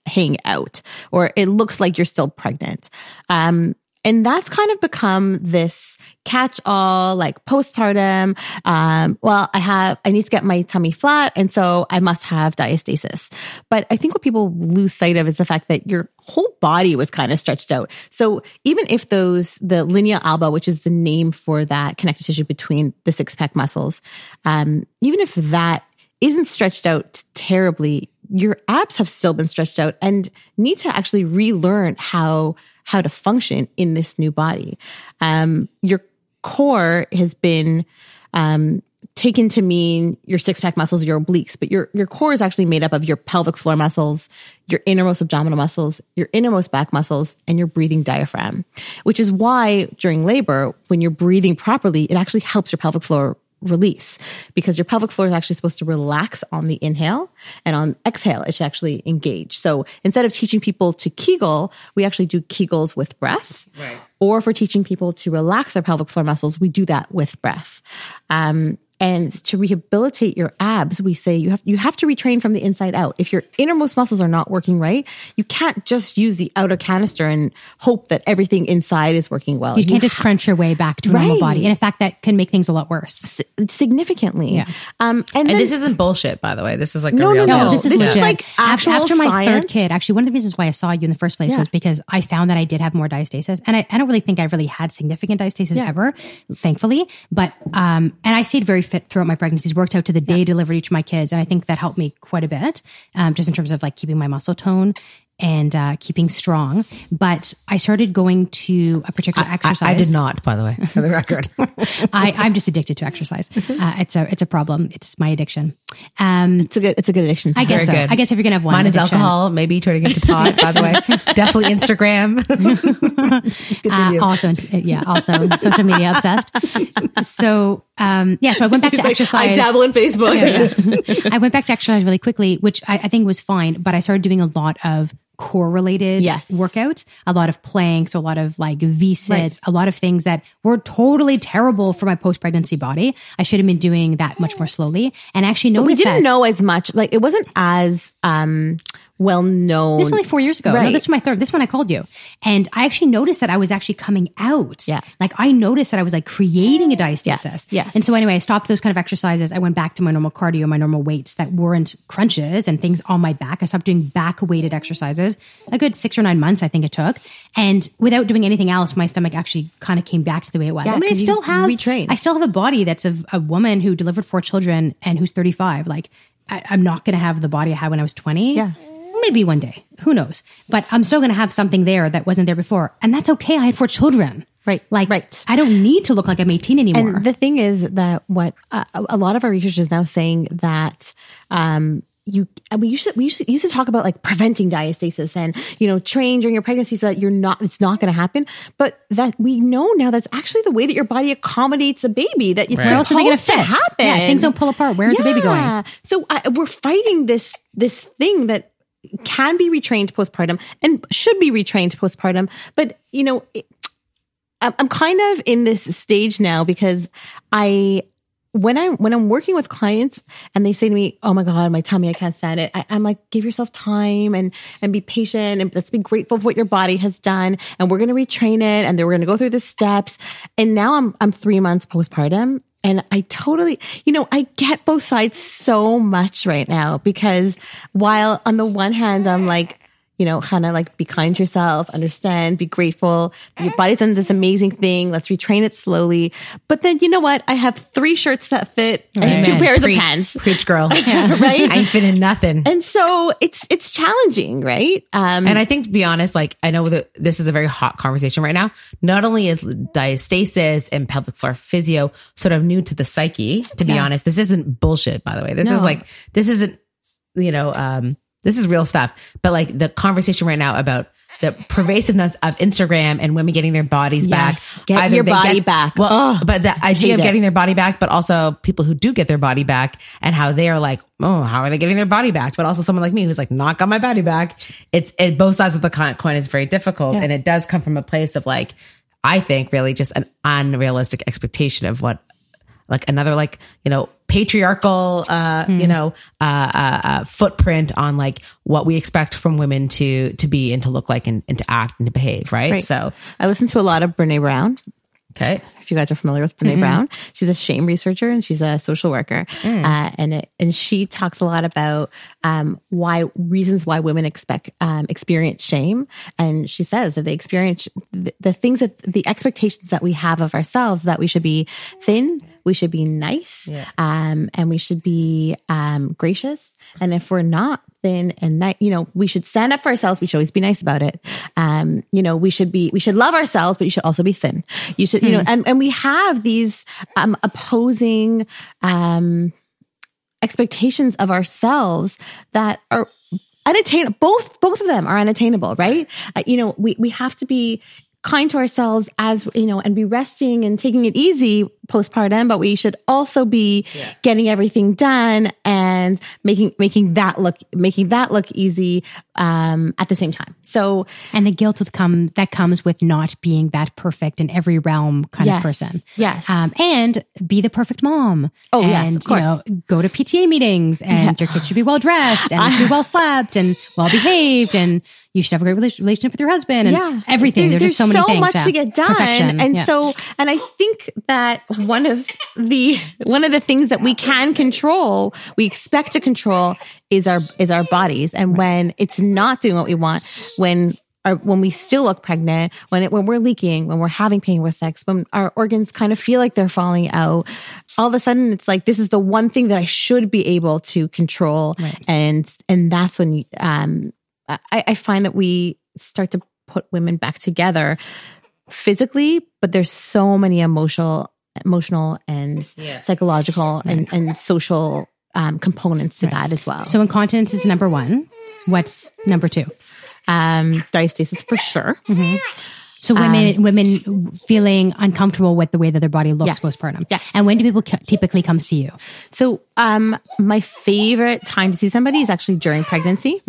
hang out, or it looks like you're still pregnant. Um, and that's kind of become this catch all like postpartum. Um, well, I have, I need to get my tummy flat. And so I must have diastasis. But I think what people lose sight of is the fact that your whole body was kind of stretched out. So even if those, the linea alba, which is the name for that connective tissue between the six pack muscles, um, even if that isn't stretched out terribly, your abs have still been stretched out and need to actually relearn how how to function in this new body. Um, your core has been um, taken to mean your six pack muscles, your obliques, but your, your core is actually made up of your pelvic floor muscles, your innermost abdominal muscles, your innermost back muscles, and your breathing diaphragm, which is why during labor, when you're breathing properly, it actually helps your pelvic floor release because your pelvic floor is actually supposed to relax on the inhale and on exhale, it should actually engage. So instead of teaching people to Kegel, we actually do Kegels with breath. Right. Or if we're teaching people to relax their pelvic floor muscles, we do that with breath. Um, and to rehabilitate your abs, we say you have you have to retrain from the inside out. If your innermost muscles are not working right, you can't just use the outer canister and hope that everything inside is working well. You can't just crunch your way back to a normal body. And in fact, that can make things a lot worse. significantly. Yeah. Um, and, And then, this isn't bullshit, by the way. This is like No, a real no. No, this is This is like actual After my science. third kid, actually, one of the reasons why I saw you in the first place Yeah. was because I found that I did have more diastasis, and I, I don't really think I really had significant diastasis Yeah. ever, thankfully. But um, and I stayed very fit throughout my pregnancies. Worked out to the day I delivered each of my kids, and I think that helped me quite a bit, um, just in terms of like keeping my muscle tone and uh, keeping strong. But I started going to a particular I, exercise. I did not, by the way, for the record. I, I'm just addicted to exercise. Uh, it's a it's a problem. It's my addiction. Um, it's a good it's a good addiction. I have. guess so. Good. I guess if you're gonna have one, Mine is addiction- alcohol, maybe turning into pot, by the way. Definitely Instagram. uh, also yeah also social media obsessed so um yeah so i went back to Like, exercise I dabble in Facebook. i went back to exercise really quickly which I, I think was fine but i started doing a lot of core related Yes. workouts a lot of planks a lot of like v sits Right. a lot of things that were totally terrible for my post pregnancy body i should have been doing that much more slowly and actually noticed we didn't that know as much. Like it wasn't as um well known. This was only four years ago. No, this was my third. This one I called you, and I actually noticed that I was actually coming out. Yeah. like I noticed that I was like creating a diastasis. Yes, yes. And so anyway, I stopped those kind of exercises. I went back to my normal cardio, my normal weights that weren't crunches and things on my back. I stopped doing back weighted exercises. A good six or nine months, I think it took, and without doing anything else, my stomach actually kind of came back to the way it was. Yeah, I mean, I 'cause you still have retrained. I still have a body that's of a woman who delivered four children and who's thirty five. Like. I, I'm not going to have the body I had when I was 20 Yeah. Maybe one day who knows? But i'm still going to have something there that wasn't there before and that's okay i had four children. Right, like right. i don't need to look like i'm 18 anymore. And the thing is that what uh, a lot of our research is now saying that um, you and we used to we used to, used to talk about like preventing diastasis and you know train during your pregnancy so that you're not it's not going to happen. But that we know now that's actually the way that your body accommodates a baby that it's are they going to happen Yeah, things don't pull apart. Where's the baby going? So uh, we're fighting this this thing that can be retrained postpartum and should be retrained postpartum but you know it, I'm kind of in this stage now because I when I'm when I'm working with clients and they say to me, "Oh my god, my tummy, I can't stand it," I, I'm like, "Give yourself time and and be patient and let's be grateful for what your body has done, and we're going to retrain it, and then we're going to go through the steps." And now I'm I'm three months postpartum. And I totally, you know, I get both sides so much right now because while on the one hand, I'm like, you know, kind of like be kind to yourself, understand, be grateful. Your body's done this amazing thing. Let's retrain it slowly. But then you know what? I have three shirts that fit and two pairs Preach. of pants. Preach, girl. Right? I ain't fitting nothing. And so it's it's challenging, right? Um And I think to be honest, like I know that this is a very hot conversation right now. Not only is diastasis and pelvic floor physio sort of new to the psyche, to be Yeah. honest, this isn't bullshit, by the way. This No. is like this isn't, you know, um, this is real stuff. But like the conversation right now about the pervasiveness of Instagram and women getting their bodies Yes. back. Get Either your body back. Well, but the idea of it. getting their body back, but also people who do get their body back and how they are like, oh, how are they getting their body back? But also someone like me who's like, not got my body back. It's it, both sides of the coin is very difficult, and it does come from a place of like, I think really just an unrealistic expectation of what like another like you know patriarchal uh you know uh, uh uh footprint on like what we expect from women to to be and to look like and, and to act and to behave right, Right. so I listen to a lot of Brene Brown. Okay. If you guys are familiar with Brene Brown, she's a shame researcher and she's a social worker, uh, and it, and she talks a lot about um, why reasons why women expect um, experience shame, and she says that they experience the, the things that the expectations that we have of ourselves that we should be thin, we should be nice, Yeah. um, and we should be um, gracious. And if we're not thin and nice, you know, we should stand up for ourselves. We should always be nice about it. Um, you know, we should be, we should love ourselves, but you should also be thin. You should, you know, and, and we have these um, opposing um, expectations of ourselves that are unattainable. Both both of them are unattainable, right? Uh, you know, we we have to be kind to ourselves as you know and be resting and taking it easy postpartum but we should also be getting everything done and making making that look making that look easy um at the same time so and the guilt with come that comes with not being that perfect in every realm kind Yes. of person. Yes. Um, and be the perfect mom. Oh, and, yes, of course. You know, go to PTA meetings and your kids should be well dressed and should be well slept and well behaved and you should have a great relationship with your husband and yeah everything. There- There's, just so many things. much yeah. to get done Perfection. and Yeah. so and i think that one of the one of the things that we can control we expect to control is our is our bodies. And when it's not doing what we want when our, when we still look pregnant, when it, when we're leaking, when we're having pain with sex, when our organs kind of feel like they're falling out, all of a sudden it's like this is the one thing that I should be able to control, and and that's when um I, I find that we start to put women back together physically, but there's so many emotional, emotional and psychological and, and social um, components to that as well. so incontinence is number one. What's number two? um, diastasis for sure. So women, women feeling uncomfortable with the way that their body looks Yes. postpartum. Yes. And when do people typically come see you? So, um, my favorite time to see somebody is actually during pregnancy,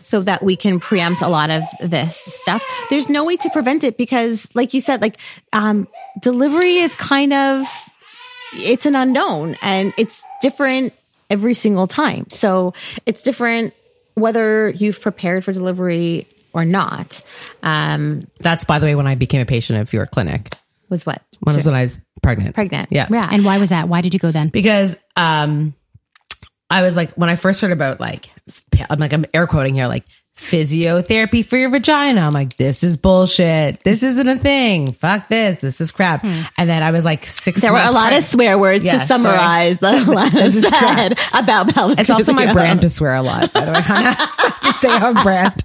so that we can preempt a lot of this stuff. There's no way to prevent it because, like you said, like um, delivery is kind of it's an unknown and it's different every single time. So it's different whether you've prepared for delivery or not. Um, That's by the way when I became a patient of your clinic. was what When was when I was pregnant. pregnant? Yeah. yeah. And why was that? Why did you go then? because um I was like when I first heard about like I'm like I'm air quoting here like physiotherapy for your vagina. I'm like this is bullshit. This isn't a thing. Fuck this. This is crap. And then I was like six. There were a lot of swear words Yeah, to summarize that Alana said about pelvic It's also my brand to swear a lot. By the way, to stay on brand.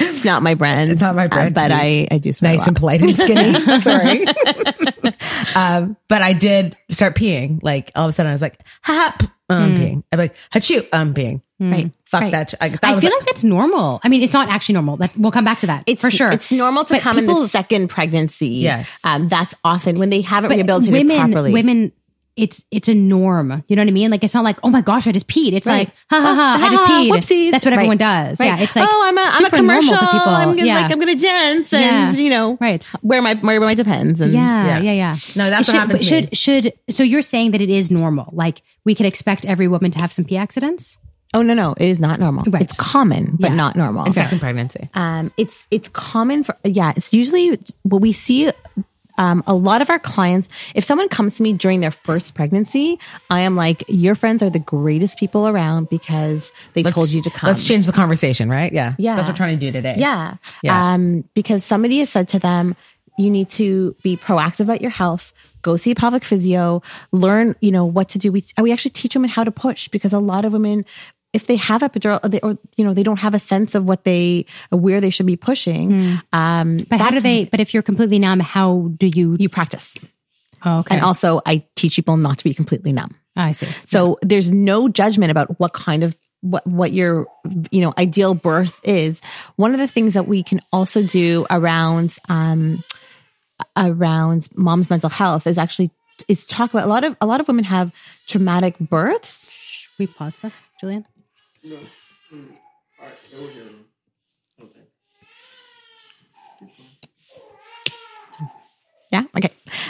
It's not my brand. It's not my brand uh, but I, I do swear nice and polite and skinny. Sorry. um, but I did start peeing. Like all of a sudden, I was like, ha ha, I'm peeing. I'm like, achoo, I'm peeing. Right. Fuck Right. that. sh- Like, that I was feel like that's normal. I mean, it's not actually normal. That we'll come back to that It's for sure. It's normal to But come in the second pregnancy. Yes. Um, that's often when they haven't But rehabilitated women, properly. women, it's it's a norm. You know what I mean? Like it's not like oh my gosh, I just peed. It's Right. like ha ha ha, I just peed. whoopsies. That's what everyone Right. does. Right. Yeah, it's like oh, I'm a, I'm a commercial. for people. I'm gonna yeah. like I'm gonna dance and Yeah. you know Right. where my where my depends and yeah, Yeah. yeah, yeah. No, that's what should, happened but to should should so you're saying that it is normal? Like we could expect every woman to have some pee accidents? Oh no no it is not normal. Right. It's common but Yeah. not normal. in second pregnancy. Um, it's it's common for yeah. It's usually what we see. Um, a lot of our clients, if someone comes to me during their first pregnancy, I am like, your friends are the greatest people around because they told you to come. Let's change the conversation, right? Yeah. Yeah. That's what we're trying to do today. Yeah. Yeah. Um, because somebody has said to them, you need to be proactive about your health. Go see a pelvic physio. Learn, you know, what to do. We we actually teach women how to push because a lot of women, if they have epidural, they, or you know, they don't have a sense of what they where they should be pushing. Um, But how do they? But if you're completely numb, how do you? You practice, oh, okay, and also I teach people not to be completely numb. I see. So there's no judgment about what kind of what what your you know ideal birth is. One of the things that we can also do around um around mom's mental health is actually is talk about a lot of a lot of women have traumatic births. Should we pause this, Julian? Yeah. Okay.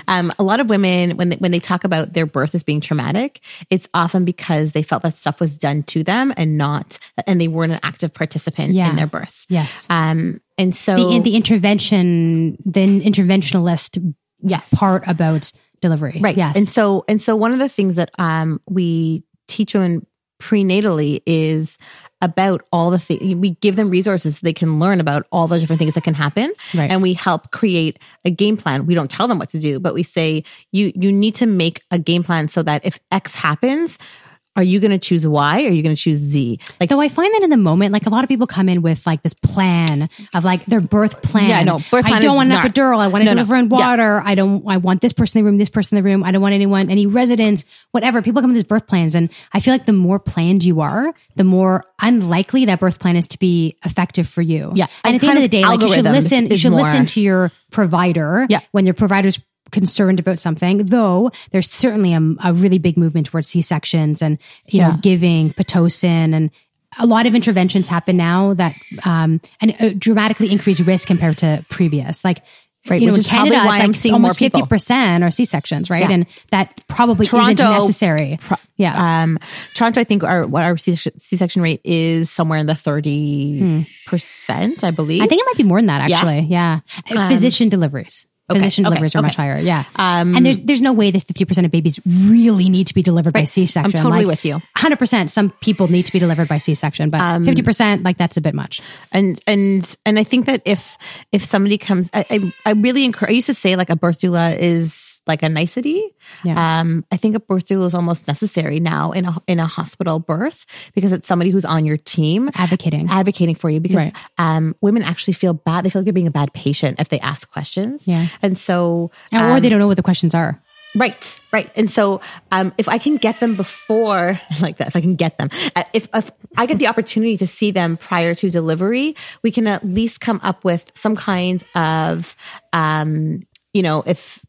Um, a lot of women, when they, when they talk about their birth as being traumatic, it's often because they felt that stuff was done to them and not, and they weren't an active participant Yeah. in their birth. Yes. Um, and so the the intervention, the interventionalist yes, part about delivery, Right. Yes. And so and so one of the things that um we teach women prenatally is about all the things. We give them resources so they can learn about all the different things that can happen, Right. and we help create a game plan. We don't tell them what to do, but we say you you need to make a game plan so that if X happens, are you going to choose Y? Or are you going to choose Z? Like Though I find that in the moment, like a lot of people come in with like this plan of like their birth plan. Yeah, no, birth plan. I don't want an epidural. I want to No, no. deliver in Yeah. water. I don't. I want this person in the room. This person in the room. I don't want anyone, any residents, whatever. People come with these birth plans, and I feel like the more planned you are, the more unlikely that birth plan is to be effective for you. Yeah. and, And at the end of the day, like you should listen. You should more- listen to your provider. Yeah. when your provider's concerned about something though there's certainly a, a really big movement towards c-sections and you know giving pitocin and a lot of interventions happen now that um and uh, dramatically increase risk compared to previous like Right, you know, which in is probably Canada, why it's I'm like seeing more almost people. fifty percent are C sections, right? Yeah. And that probably Toronto- isn't necessary. yeah, Um, Toronto, I think our what our C section rate is somewhere in the thirty percent, I believe. Hmm. I think it might be more than that. Yeah. Actually, yeah. Physician deliveries. Physician okay, deliveries are much higher. Yeah. Um, and there's there's no way that 50% of babies really need to be delivered by C-section. I'm totally Like, with you. 100% some people need to be delivered by C-section, but Um, 50% like that's a bit much. and and and I think that if if somebody comes, I I, I really encourage. I used to say like a birth doula is like a nicety. Yeah. Um, I think a birth doula is almost necessary now in a in a hospital birth because it's somebody who's on your team Advocating. advocating for you because Right. um, women actually feel bad. They feel like they're being a bad patient if they ask questions. Yeah. and so or um, they don't know what the questions are. Right, right. And so, um, if I can get them before, like that, if I can get them, uh, if, if I get the opportunity to see them prior to delivery, we can at least come up with some kind of, um, you know, if,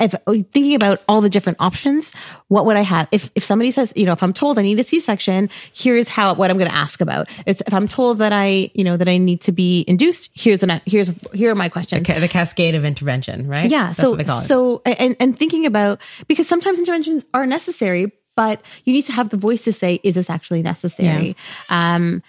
if thinking about all the different options, what would I have? If if somebody says, you know, if I'm told I need a C-section, here's how what I'm going to ask about. If, if I'm told that I, you know, that I need to be induced, here's an here's here are my questions. Ca- the cascade of intervention, right? Yeah. That's so what they call it. so and and thinking about because sometimes interventions are necessary, but you need to have the voice to say, is this actually necessary? Um,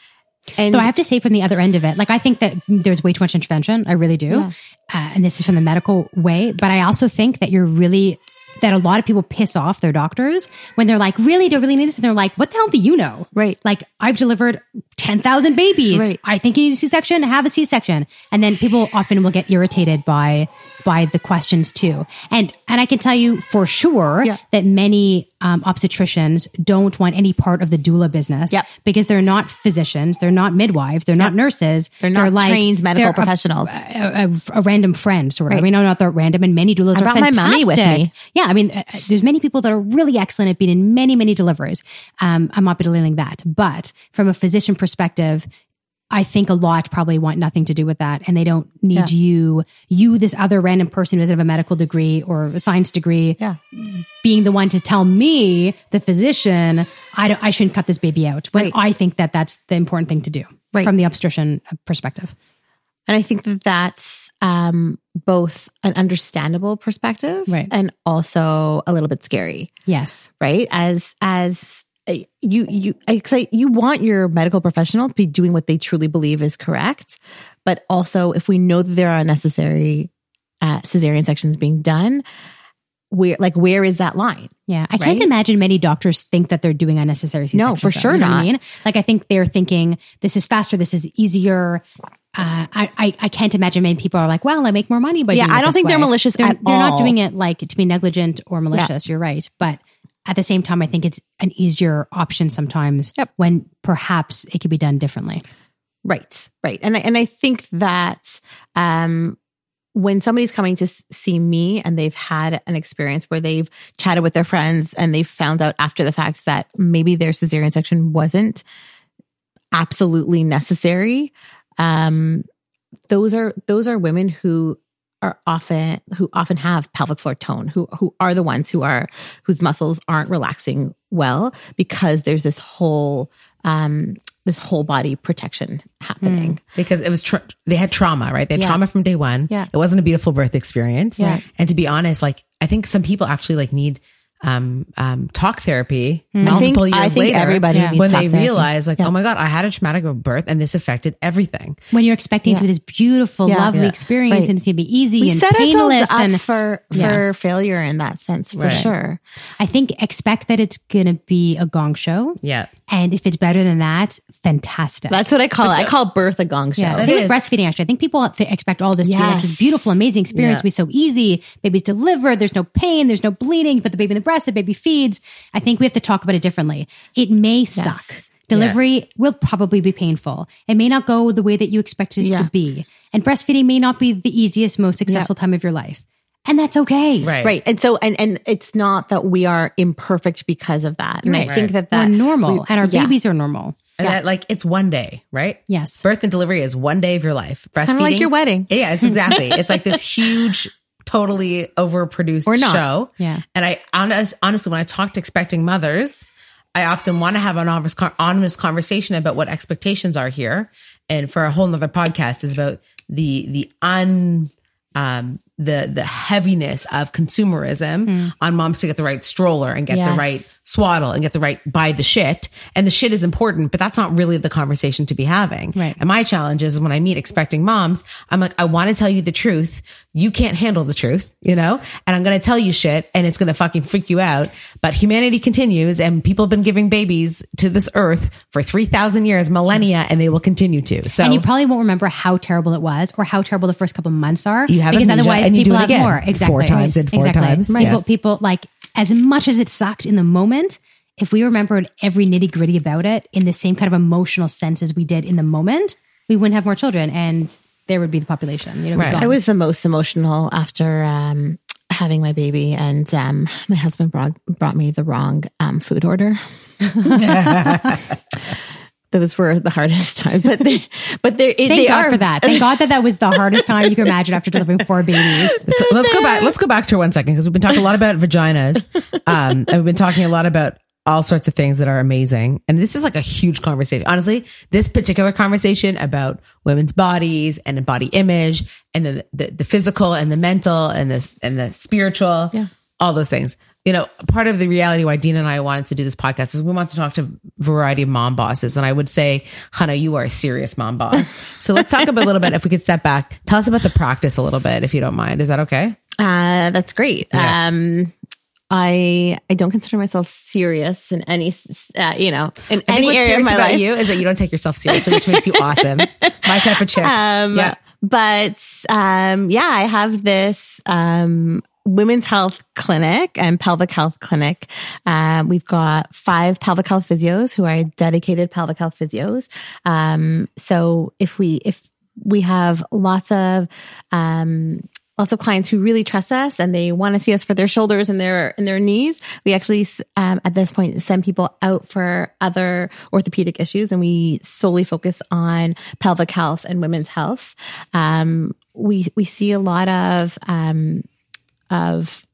and Though I have to say, from the other end of it, like I think that there's way too much intervention. I really do. Uh, and this is from the medical way. But I also think that you're really, that a lot of people piss off their doctors when they're like, really, do I really need this? And they're like, what the hell do you know? Right. Like, I've delivered 10,000 babies. Right. I think you need a C section, have a C section. And then people often will get irritated by, by the questions too. And, and I can tell you for sure Yeah. that many um, obstetricians don't want any part of the doula business Yep. because they're not physicians, they're not midwives, they're not nurses, They're not trained medical they're a- professionals. A, a- a random friend, sort of. I Right. mean, no, not that random, and many doulas I are brought my fantastic. mommy with me. Yeah, I mean, uh, uh, there's many people that are really excellent at being in many, many deliveries. Um, I'm not belittling that, but from a physician perspective. I think a lot probably want nothing to do with that, and they don't need Yeah. you, you, this other random person who doesn't have a medical degree or a science degree, Yeah. being the one to tell me, the physician, I don't, I shouldn't cut this baby out. When Right. I think that that's the important thing to do Right. from the obstetrician perspective. And I think that that's um, both an understandable perspective Right. and also a little bit scary, Yes. right? As as you you I, you want your medical professional to be doing what they truly believe is correct, but also if we know that there are unnecessary uh, cesarean sections being done, where like where is that line? Yeah, I can't imagine many doctors think that they're doing unnecessary. No, for though, sure you know what I mean, like I think they're thinking this is faster, this is easier. Uh, I, I I can't imagine many people are like, well, I make more money but Yeah, I don't think they're malicious They're, they're not doing it like to be negligent or malicious. You're right, but at the same time, I think it's an easier option sometimes Yep. when perhaps it could be done differently. Right, right, and I, and I think that um, when somebody's coming to see me and they've had an experience where they've chatted with their friends and they've found out after the fact that maybe their cesarean section wasn't absolutely necessary, um, those are those are women who are often who often have pelvic floor tone who who are the ones who are whose muscles aren't relaxing well because there's this whole um this whole body protection happening because it was tra- they had trauma, right? They had Yeah. trauma from day one. Yeah. it wasn't a beautiful birth experience. Yeah. and to be honest, like I think some people actually like need um, um, talk therapy Mm. I multiple think- years I think later. everybody Yeah. needs when talk they therapy. realize, like, oh my god, I had a traumatic birth, and this affected everything. when you're expecting to be this beautiful, Yeah. lovely Yeah. experience Right. and it's going to be easy we and set painless ourselves up and for for Yeah. failure in that sense for Right. sure. I think expect that it's going to be a gong show. Yeah, And if it's better than that, fantastic. That's what I call it. I call birth a gong show. yeah. Same with breastfeeding, actually. I think people expect all this to be like this beautiful, amazing experience, Yeah. to be so easy. Baby's delivered, there's no pain, there's no bleeding, you put the baby in the breast, the baby feeds. I think we have to talk about it differently. It may suck. Delivery will probably be painful. It may not go the way that you expected it Yeah. to be. And breastfeeding may not be the easiest, most successful time of your life. And that's okay. right, Right. And so, and, and it's not that we are imperfect because of that. And I Right. think that We're that normal we- and our yeah. babies are normal. and that like it's one day, right? Yes. birth and delivery is one day of your life. Breastfeeding, like your wedding. Yeah, it's exactly. it's like this huge, totally overproduced Or not. show. Yeah. And I honest, honestly, when I talk to expecting mothers, I often want to have an honest, honest conversation about what expectations are here. And for a whole nother podcast is about the the un um the the heaviness of consumerism on moms to get the right stroller and get the right swaddle and get the right buy the shit. And the shit is important, but that's not really the conversation to be having. Right. And my challenge is when I meet expecting moms, I'm like, I want to tell you the truth. You can't handle the truth, you know? And I'm going to tell you shit and it's going to fucking freak you out. But humanity continues and people have been giving babies to this earth for 3,000 years, millennia, and they will continue to. So And you probably won't remember how terrible it was or how terrible the first couple months are. You have because otherwise people have again. more. Exactly. Four times and four exactly. times. People, Yes. people like as much as it sucked in the moment, if we remembered every nitty gritty about it in the same kind of emotional sense as we did in the moment, we wouldn't have more children and there would be the population. You know, Right. I was the most emotional after um, having my baby, and um, my husband brought brought me the wrong um, food order. Those were the hardest time, but they, but they, Thank they God are for that. Thank God that that was the hardest time you can imagine after delivering four babies. So let's go back. Let's go back to one second because we've been talking a lot about vaginas. Um, and we've been talking a lot about all sorts of things that are amazing. And this is like a huge conversation. Honestly, this particular conversation about women's bodies and body image and the, the, the physical and the mental and this and the spiritual, Yeah. all those things. You know, part of the reality why Dina and I wanted to do this podcast is we want to talk to a variety of mom bosses. And I would say, Chana, you are a serious mom boss. So let's talk about a little bit, if we could step back, tell us about the practice a little bit, if you don't mind. Is that okay? Uh, that's great. Yeah. Um, I I don't consider myself serious in any uh, you know in I any area of serious my about life. you is that you don't take yourself seriously, which makes you awesome. My type of chick. Um, yeah. But um, yeah, I have this um, women's health clinic and pelvic health clinic. Um, we've got five pelvic health physios who are dedicated pelvic health physios. Um, so if we if we have lots of um, lots of clients who really trust us and they want to see us for their shoulders and their and their knees. We actually um, at this point send people out for other orthopedic issues, and we solely focus on pelvic health and women's health. Um, we we see a lot of um, of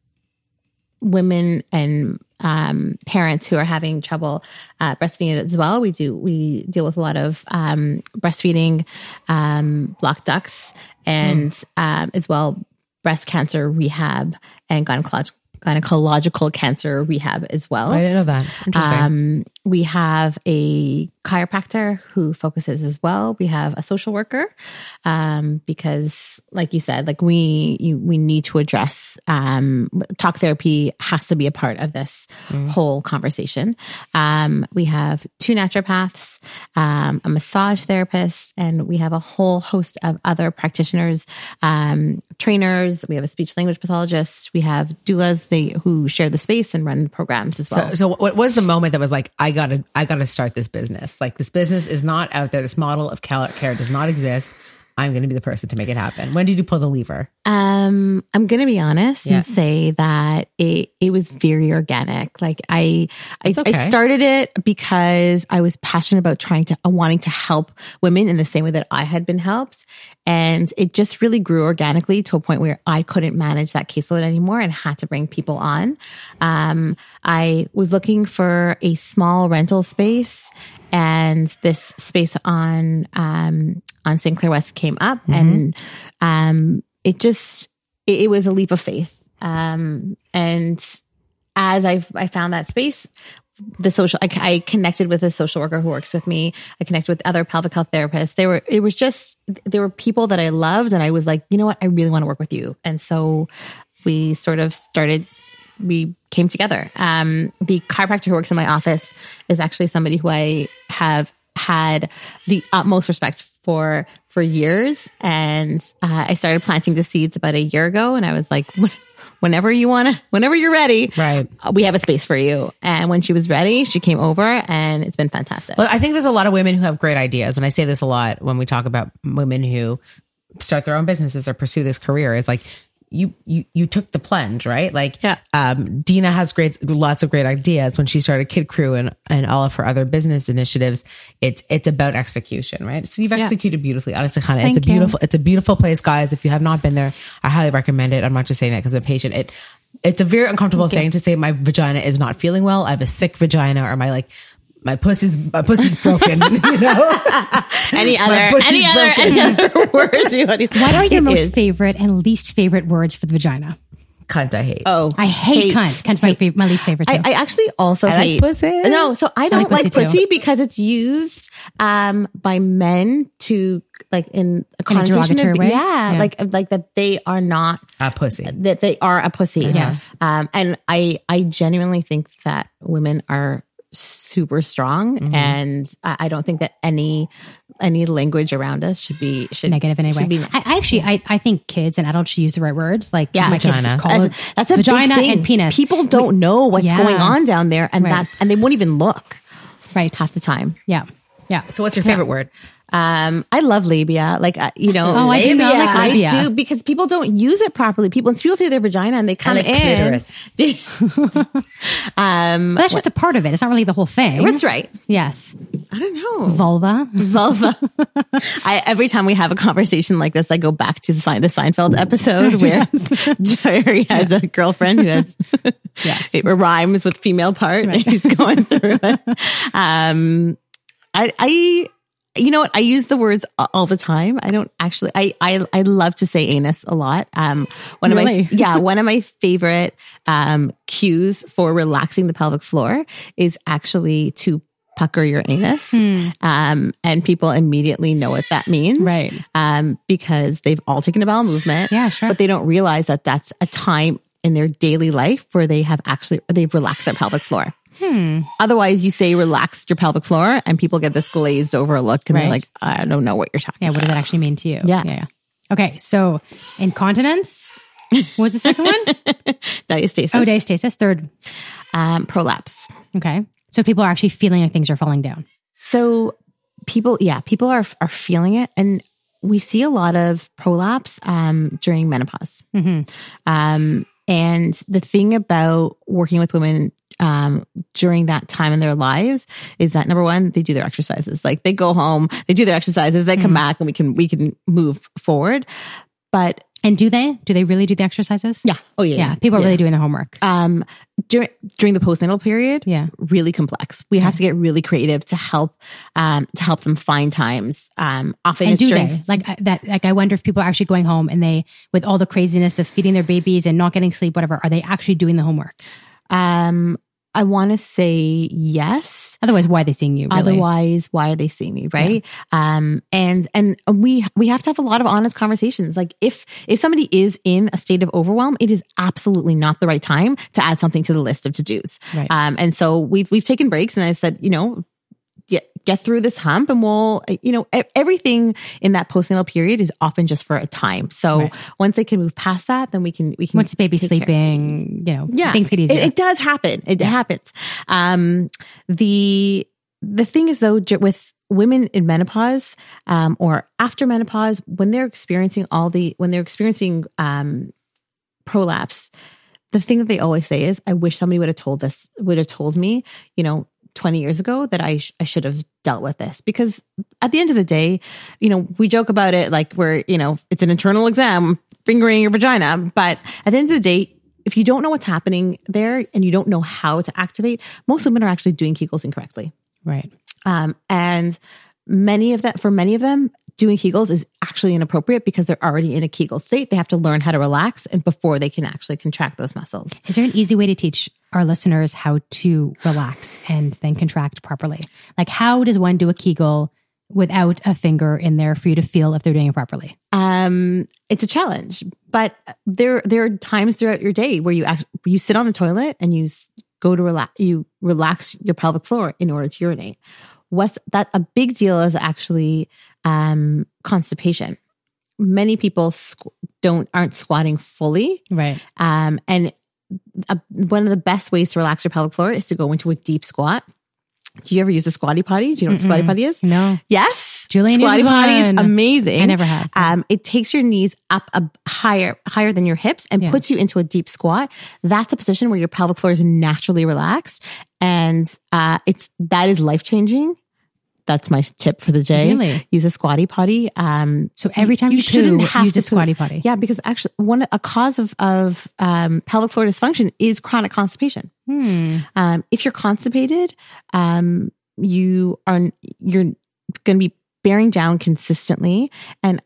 women and um, parents who are having trouble uh, breastfeeding as well. We do we deal with a lot of um, breastfeeding um, block ducts and um, as well breast cancer rehab and gynecolog- gynecological cancer rehab as well. I didn't know that. Interesting. Um, we have a chiropractor who focuses as well. We have a social worker um, because, like you said, like we you, we need to address um, talk therapy has to be a part of this whole conversation. Um, we have two naturopaths, um, a massage therapist, and we have a whole host of other practitioners, um, trainers. We have a speech language pathologist. We have doulas they, who share the space and run programs as well. so, so what was the moment that was like, I gotta, I gotta start this business. Like this business is not out there. This model of care does not exist. I'm going to be the person to make it happen. When did you pull the lever? Um, I'm gonna be honest Yeah. and say that it it was very organic. Like I I, okay. I started it because I was passionate about trying to uh, wanting to help women in the same way that I had been helped, and it just really grew organically to a point where I couldn't manage that caseload anymore and had to bring people on. Um, I was looking for a small rental space and this space on um, on St. Clair West came up, and um, it just it, it was a leap of faith. Um, and as I I found that space, the social I, I connected with a social worker who works with me. I connected with other pelvic health therapists. They were it was just there were people that I loved, and I was like, you know what, I really want to work with you. And so we sort of started. We came together. Um, the chiropractor who works in my office is actually somebody who I have had the utmost respect for for years, and uh, I started planting the seeds about a year ago. And I was like, whenever you want to, whenever you're ready, Right. uh, we have a space for you. And when she was ready, she came over, and it's been fantastic. Well, I think there's a lot of women who have great ideas, and I say this a lot when we talk about women who start their own businesses or pursue this career. Is like you you you took the plunge, right? Like, Yeah. Um, Dina has great, lots of great ideas when she started Kid Crew and and all of her other business initiatives. It's it's about execution, right? So you've executed beautifully. Honestly, Chana, it's a Thank you. beautiful it's a beautiful place, guys. If you have not been there, I highly recommend it. I'm not just saying that because I'm patient. It it's a very uncomfortable thing to say my vagina is not feeling well. I have a sick vagina, or my like my pussy's my pussy's broken. you know, any other, any other, broken. any other words you want to What are your It most is. favorite and least favorite words for the vagina? cunt. I hate. Oh, I hate, cunt. Cunt's my, hate. favorite, my least favorite too. I, I actually also I like hate pussy. No, so I don't like like, pussy pussy, because it's used um by men to like in a connotation derogatory of way? yeah, Yeah. like like that they are not A pussy. that they are a pussy. Yes. Um, and I I genuinely think that women are super strong, Mm-hmm. and I, I don't think that any any language around us should be should negative in any way. be I, I actually, I, I think kids and adults should use the right words. Like Yeah. my kids Vagina. call That's, it that's a vagina big thing. and penis. People don't know what's Yeah. going on down there, and Right. that and they won't even look right? half the time. Yeah, yeah. So what's your favorite word? Um, I love labia. Like, uh, you know, Oh, I do not like labia. I do because people don't use it properly. People, people say their vagina and they come like in. um, But that's just a part of it. It's not really the whole thing. that's right. Yes, I don't know. vulva. Vulva. I, every time we have a conversation like this, I go back to the, Sein- the Seinfeld episode where Jerry has a girlfriend who has Yes. it rhymes with female part. and He's going through it. Um, I, I, you know what? I use the words all the time. I don't actually. I I, I love to say anus a lot. Um, one of my yeah, one of my favorite um cues for relaxing the pelvic floor is actually to pucker your anus. Um, and people immediately know what that means, Right. Um, because they've all taken a bowel movement, Yeah, sure. but they don't realize that that's a time in their daily life where they have actually they've relaxed their pelvic floor. Hmm. Otherwise, you say relax your pelvic floor, and people get this glazed over look, and they're like, "I don't know what you're talking about. Yeah. What does that actually mean to you? Yeah. yeah. yeah. Okay. So incontinence. What was the second one? Diastasis, Oh, diastasis. Third. um, prolapse. Okay. So people are actually feeling like things are falling down. So people, yeah, people are are feeling it, and we see a lot of prolapse um, during menopause. Mhm. Um, and the thing about working with women um, during that time in their lives is that number one, they do their exercises. Like they go home, they do their exercises, they come back, and we can we can move forward. But And do they? Do they really do the exercises? yeah, oh yeah, Yeah. People are really doing their homework. um during during the postnatal period Yeah. really complex we have to get really creative to help um to help them find times um often And it's do during they like I- that? Like, I wonder if people are actually going home and they, with all the craziness of feeding their babies and not getting sleep, whatever, are they actually doing the homework? um i want to say yes Otherwise, why are they seeing you? Really? otherwise why are they seeing me right um and and we we have to have a lot of honest conversations like if if somebody is in a state of overwhelm it is absolutely not the right time to add something to the list of to-dos Right. um and so we've we've taken breaks and i said you know get through this hump and we'll you know everything in that postnatal period is often just for a time so Right. once they can move past that then we can we can Once the baby's care. sleeping, you know, yeah things get It- easier. It, does happen. It happens. Um, the the thing is though, with women in menopause um, or after menopause, when they're experiencing all the when they're experiencing um, prolapse, the thing that they always say is, "I wish somebody would have told this would have told me, you know." 20 years ago that I, sh- I should have dealt with this because at the end of the day, you know, we joke about it like we're, you know, it's an internal exam, fingering your vagina. But at the end of the day, if you don't know what's happening there and you don't know how to activate, most women are actually doing Kegels incorrectly. right. Um, and many of that, for many of them, doing Kegels is actually inappropriate because they're already in a Kegel state. They have to learn how to relax and before they can actually contract those muscles. Is there an easy way to teach our listeners how to relax and then contract properly? Like, how does one do a Kegel without a finger in there for you to feel if they're doing it properly? Um, it's a challenge, but there there are times throughout your day where you act, you sit on the toilet and you go to relax you relax your pelvic floor in order to urinate. What's that a big deal is actually um, constipation. Many people squ- don't aren't squatting fully, Right. um, and a, one of the best ways to relax your pelvic floor is to go into a deep squat. Do you ever use a squatty potty? Do you know what a squatty potty is? No. Yes, Julian squatty potty is amazing. I never have. Um, it takes your knees up a higher, higher than your hips, and Yeah. puts you into a deep squat. That's a position where your pelvic floor is naturally relaxed, and uh, it's that is life changing. That's my tip for the day. Really? Use a squatty potty. Um, So every time you, shouldn't poo, have use to a squatty poo. potty. Yeah, because actually, one a cause of of um, pelvic floor dysfunction is chronic constipation. Hmm. Um, if you're constipated, um, you are you're going to be bearing down consistently, and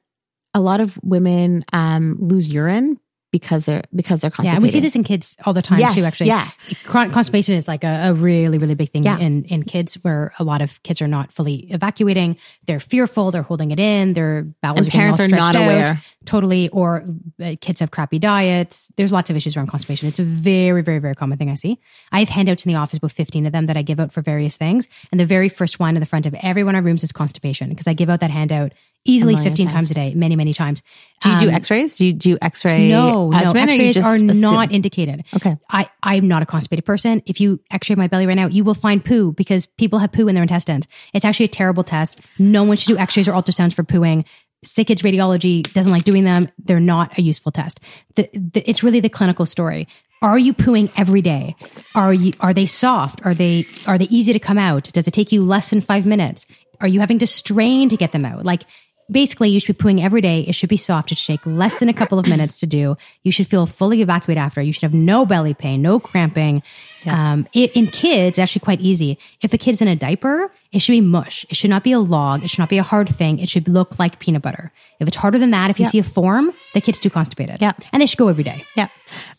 a lot of women um, lose urine because they're because they're Yeah, constipated. and we see this in kids all the time Yes, too. Actually, yeah. Constipation is like a, a really, really big thing Yeah. in in kids, where a lot of kids are not fully evacuating. They're fearful. They're holding it in. Their bowels And are parents are not out. aware. Totally, or uh, kids have crappy diets. There's lots of issues around constipation. It's a very, very, very common thing I see. I have handouts in the office, about 15 of them that I give out for various things. And the very first one in the front of every one of our rooms is constipation because I give out that handout easily 15 times. times a day, many, many times. Do you do Um, X-rays? Do you do X-ray? no, no, X-rays are assume? not indicated. Okay. I, I'm not a constipated person. If you X-ray my belly right now, you will find poo because people have poo in their intestines. It's actually a terrible test. No one should do X-rays or ultrasounds for pooing. SickKids radiology doesn't like doing them. They're not a useful test. The, the, it's really the clinical story. Are you pooing every day? Are you are they soft? Are they are they easy to come out? Does it take you less than five minutes? Are you having to strain to get them out? Like basically you should be pooing every day. It should be soft. It should take less than a couple of minutes to do. You should feel fully evacuated after. You should have no belly pain, no cramping. Um, it, in kids, actually quite easy. If a kid's in a diaper, it should be mush. It should not be a log. It should not be a hard thing. It should look like peanut butter. If it's harder than that, if you see a form, the kid's too constipated. Yeah. And they should go every day. Yeah,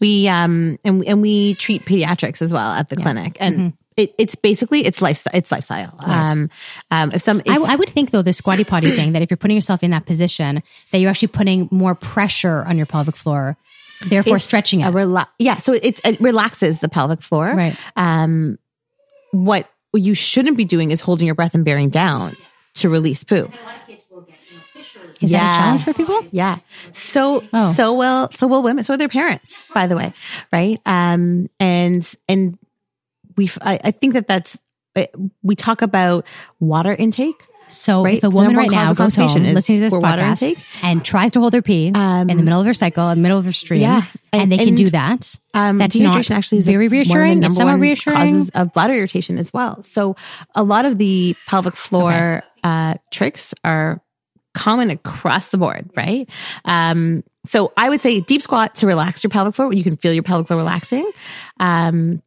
we um and and we treat pediatrics as well at the clinic, and it, it's basically it's lifestyle. It's lifestyle. Um, um, if some if, I, I would think though the squatty potty thing that if you're putting yourself in that position, that you're actually putting more pressure on your pelvic floor, therefore it's stretching it. a rela- yeah, so it's it relaxes the pelvic floor. Right. Um, what you shouldn't be doing is holding your breath and bearing down to release poo. Is that a challenge for people? Yeah. So Oh. so will so will women. So will their parents, by the way. Right. Um and and we I, I think that that's uh, we talk about water intake. So Right? if a woman right now goes home listening to this podcast intake. and tries to hold her pee Um, in the middle of her cycle, in the middle of her stream, Yeah. and, And- they can and, do that, Um, that's dehydration not actually is very one of the reassuring. It's somewhat reassuring. Causes of bladder irritation as well. So a lot of the pelvic floor uh, tricks are common across the board, right? Um, so I would say deep squat to relax your pelvic floor. You can feel your pelvic floor relaxing. Um,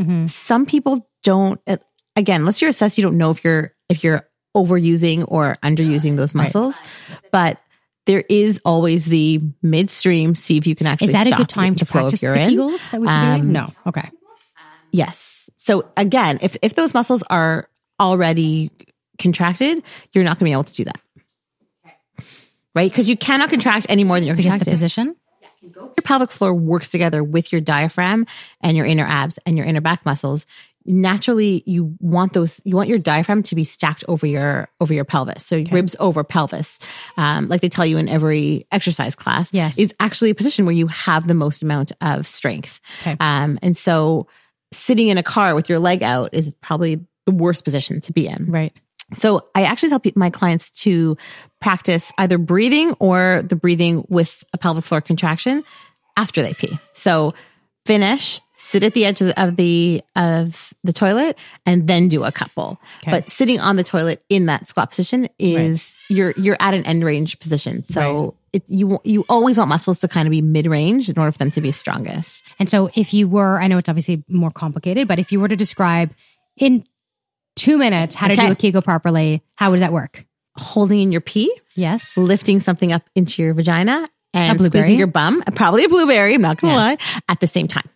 Mhm. Some people don't. uh, Again, unless you're assessed, you don't know if you're if you're overusing or underusing those muscles. But there is always the midstream. See if you can actually Is that a good time to practice the urine. Kegels that we Um, doing? No. Okay. Yes. So again, if if those muscles are already contracted, you're not going to be able to do that. Right? Because you cannot contract any more than you're Just the position. Your pelvic floor works together with your diaphragm and your inner abs and your inner back muscles. Naturally, you want those. You want your diaphragm to be stacked over your over your pelvis. So ribs over pelvis, um, like they tell you in every exercise class. Yes. is actually a position where you have the most amount of strength. Okay. Um, and so, sitting in a car with your leg out is probably the worst position to be in. Right. So I actually tell my clients to practice either breathing or the breathing with a pelvic floor contraction after they pee. So finish, sit at the edge of the of the, of the toilet, and then do a couple. Okay. But sitting on the toilet in that squat position is you're you're at an end range position. So it, you you always want muscles to kind of be mid range in order for them to be strongest. And so if you were, I know it's obviously more complicated, but if you were to describe in two minutes how to Okay. do a Kegel properly, how would that work? Holding in your pee, Yes. lifting something up into your vagina, and squeezing your bum, probably a blueberry. I'm not gonna Yeah. lie, at the same time.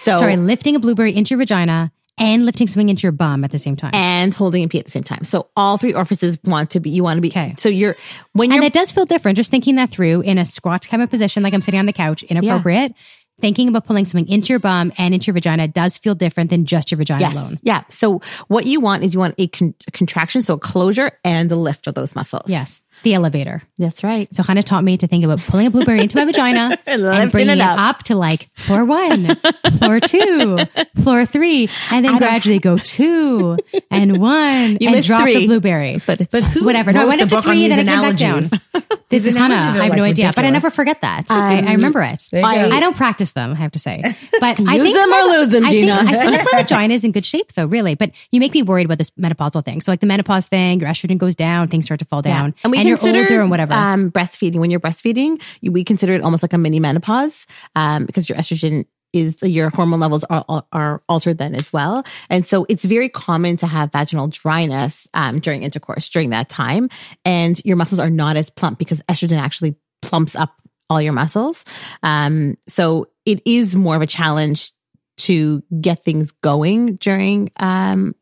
So Sorry, lifting a blueberry into your vagina and lifting something into your bum at the same time. and holding a pee at the same time. So all three orifices want to be. You want to be. Okay. So you're when And you're it does feel different. Just thinking that through in a squat kind of position, like I'm sitting on the couch, inappropriate. Thinking about pulling something into your bum and into your vagina does feel different than just your vagina Yes. alone. Yeah. So what you want is you want a, con- a contraction, so a closure and a lift of those muscles. Yes, the elevator. That's right. So Chana taught me to think about pulling a blueberry into my vagina And and, bringing it it up. up. to like floor one, floor two, floor three, and then gradually go two and one You and drop three. the blueberry. But it's But who Whatever. No, I went up to three, then these I came back down. This is Chana. I have like, no idea, but I never forget that. I, I remember it. I- I don't practice them, I have to say. But I Use think them or lose them, I think-. I like my vagina is in good shape though, really. But you make me worried about this menopausal thing. So like the menopause thing, your estrogen goes down, things start to fall down. And we you're older and whatever. Um, breastfeeding. When you're breastfeeding, you, we consider it almost like a mini menopause um, because your estrogen is your hormone levels are, are altered then as well. And so it's very common to have vaginal dryness um, during intercourse during that time, and your muscles are not as plump because estrogen actually plumps up all your muscles. Um, so it is more of a challenge to get things going during um,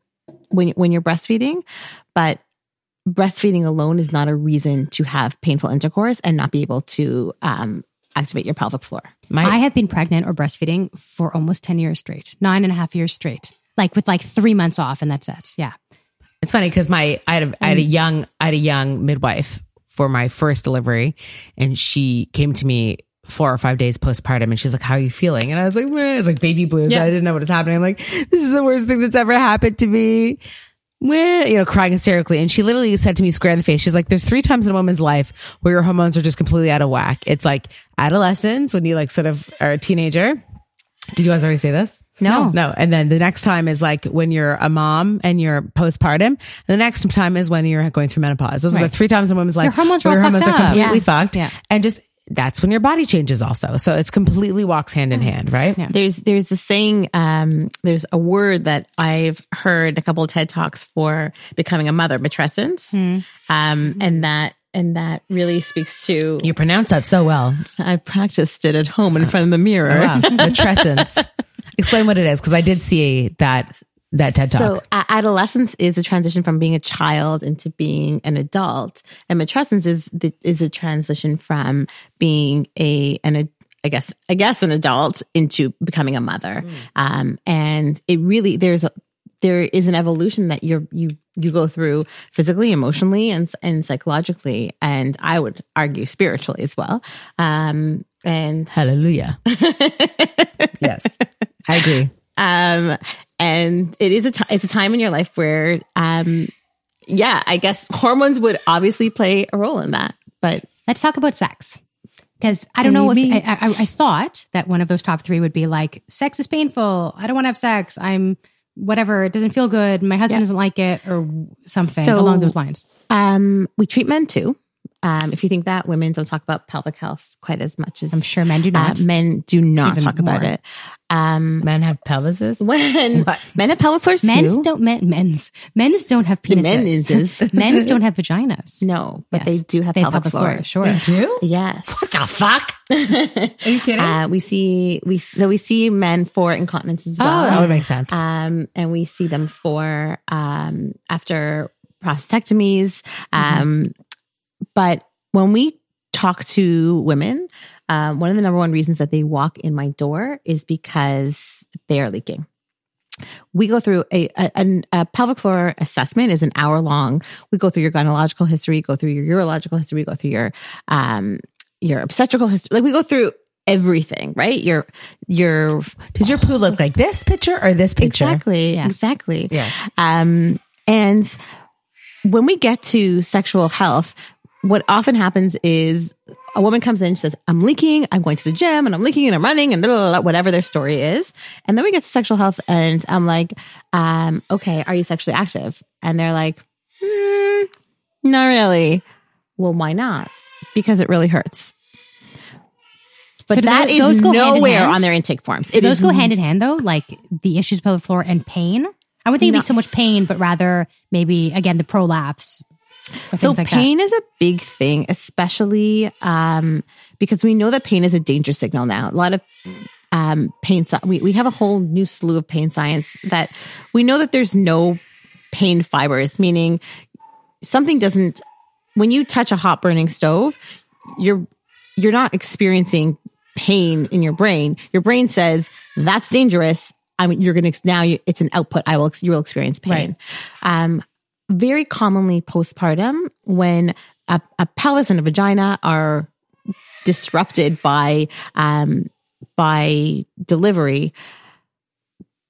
when when you're breastfeeding, but breastfeeding alone is not a reason to have painful intercourse and not be able to um, activate your pelvic floor. My, I have been pregnant or breastfeeding for almost 10 years straight, nine and a half years straight, like with like three months off, and that's it. Yeah. It's funny because my I had a, I had a young I had a young midwife for my first delivery, and she came to me four or five days postpartum, and she's like, "How are you feeling?" And I was like, Meh. "It's like baby blues." Yeah. I didn't know what was happening. I'm like, "This is the worst thing that's ever happened to me." Meh, you know, crying hysterically, and she literally said to me square in the face, "She's like, there's three times in a woman's life where your hormones are just completely out of whack. It's like adolescence when you like sort of are a teenager." Did you guys already say this? No. No. And then the next time is like when you're a mom and you're postpartum. And the next time is when you're going through menopause. Those are the three times in women's life. Your hormones your hormones are completely Yeah. fucked. Yeah. And just that's when your body changes also. So it's completely walks hand in hand, right? Yeah. There's there's a saying, um, there's a word that I've heard a couple of TED talks for becoming a mother, matrescence, um, and that and that really speaks to. You pronounce that so well. I practiced it at home in front of the mirror. Wow. Matrescence. Explain what it is, because I did see that that TED talk. So adolescence is a transition from being a child into being an adult, and matrescence is the, is a transition from being a an a, I guess I guess an adult into becoming a mother. Um, and it really there's a, there is an evolution that you're you you go through physically, emotionally, and and psychologically, and I would argue spiritually as well. Um, and Hallelujah. yes. I agree. um and it is a ti- it's a time in your life where um yeah i guess hormones would obviously play a role in that but Let's talk about sex. Because I don't know if I, I, I thought that one of those top three would be like, sex is painful. I don't want to have sex. I'm whatever. It doesn't feel good. My husband Yeah. doesn't like it or something So- along those lines. um we treat men too um if you think that women don't talk about pelvic health quite as much as I'm sure men do uh, not. men do not Even talk about it um Men have pelvises. when What? men have pelvic floors men's too don't men, men's men's don't have penises. men's men's don't have vaginas. no but Yes. they do have They pelvic, pelvic floors floor, sure. do? yes What the fuck? Are you kidding? uh, we see we so we see men for incontinence as oh, well that would make sense. um, and we see them for um, after prostatectomies. Um, but when we talk to women, um, one of the number one reasons that they walk in my door is because they are leaking. We go through a, a, an- a pelvic floor assessment is an hour long. We go through your gynecological history, go through your urological history, go through your um, your obstetrical history. Like we go through everything, right? Your your Does your poo look like this picture or this picture? Exactly. Yes. Exactly. Yes. Um, and when we get to sexual health, what often happens is a woman comes in, she says, I'm leaking, I'm going to the gym and I'm leaking and I'm running and blah, blah, blah, whatever their story is. And then we get to sexual health and I'm like, um, okay, are you sexually active? And they're like, hmm, not really. Well, why not? Because it really hurts. But So that is those go nowhere on their intake forms. It those is go hand in hand though? Like the issues of pelvic floor and pain? I would think it'd be so much pain, but rather maybe again the prolapse. So like pain is a big thing, especially um, because we know that pain is a danger signal now. A lot of um, pain. We we have a whole new slew of pain science that we know that there's no pain fibers, meaning something doesn't. When you touch a hot burning stove, you're you're not experiencing pain in your brain. Your brain says that's dangerous. I mean, you're gonna now. You, it's an output. I will. You will experience pain. Um, very commonly postpartum when a, a pelvis and a vagina are disrupted by um, by delivery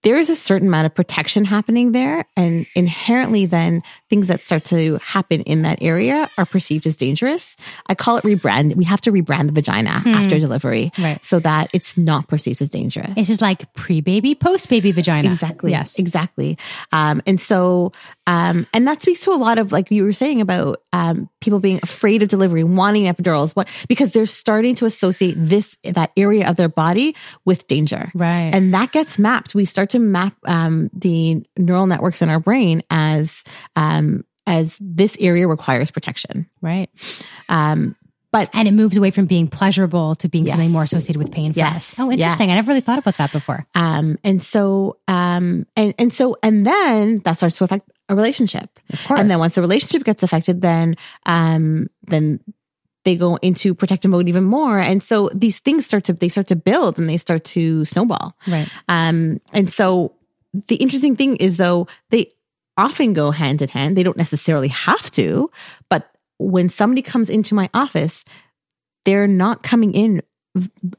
there is a certain amount of protection happening there and inherently then things that start to happen in that area are perceived as dangerous i call it rebrand we have to rebrand the vagina after delivery Right. so that it's not perceived as dangerous This is like pre-baby, post-baby vagina. Exactly. Yes. Exactly. Um, and so, um, and that speaks to a lot of like you were saying about um, people being afraid of delivery, wanting epidurals, what because they're starting to associate this that area of their body with danger. Right. And that gets mapped. We start to map um, the neural networks in our brain as um, as this area requires protection. Right. Um, but And it moves away from being pleasurable to being something more associated with pain. for Yes. us. Oh, interesting. I never really thought about that before. Um, and so, um, and, and so, and then that starts to affect a relationship. Of course. And then once the relationship gets affected, then, um, then they go into protective mode even more. And so these things start to, they start to build and they start to snowball. Right. Um, and so the interesting thing is though, they often go hand in hand. They don't necessarily have to, but when somebody comes into my office, they're not coming in.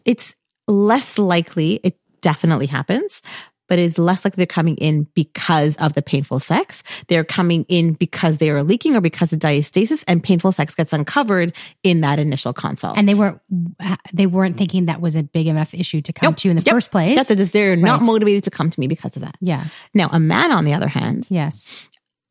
It's less likely, it definitely happens, but it's less likely they're coming in because of the painful sex. They're coming in because they are leaking or because of diastasis and painful sex gets uncovered in that initial consult. And they weren't they weren't thinking that was a big enough issue to come Nope. to you in the Yep. first place. That's it. They're not motivated to come to me because of that. yeah. Now, a man, on the other hand, Yes.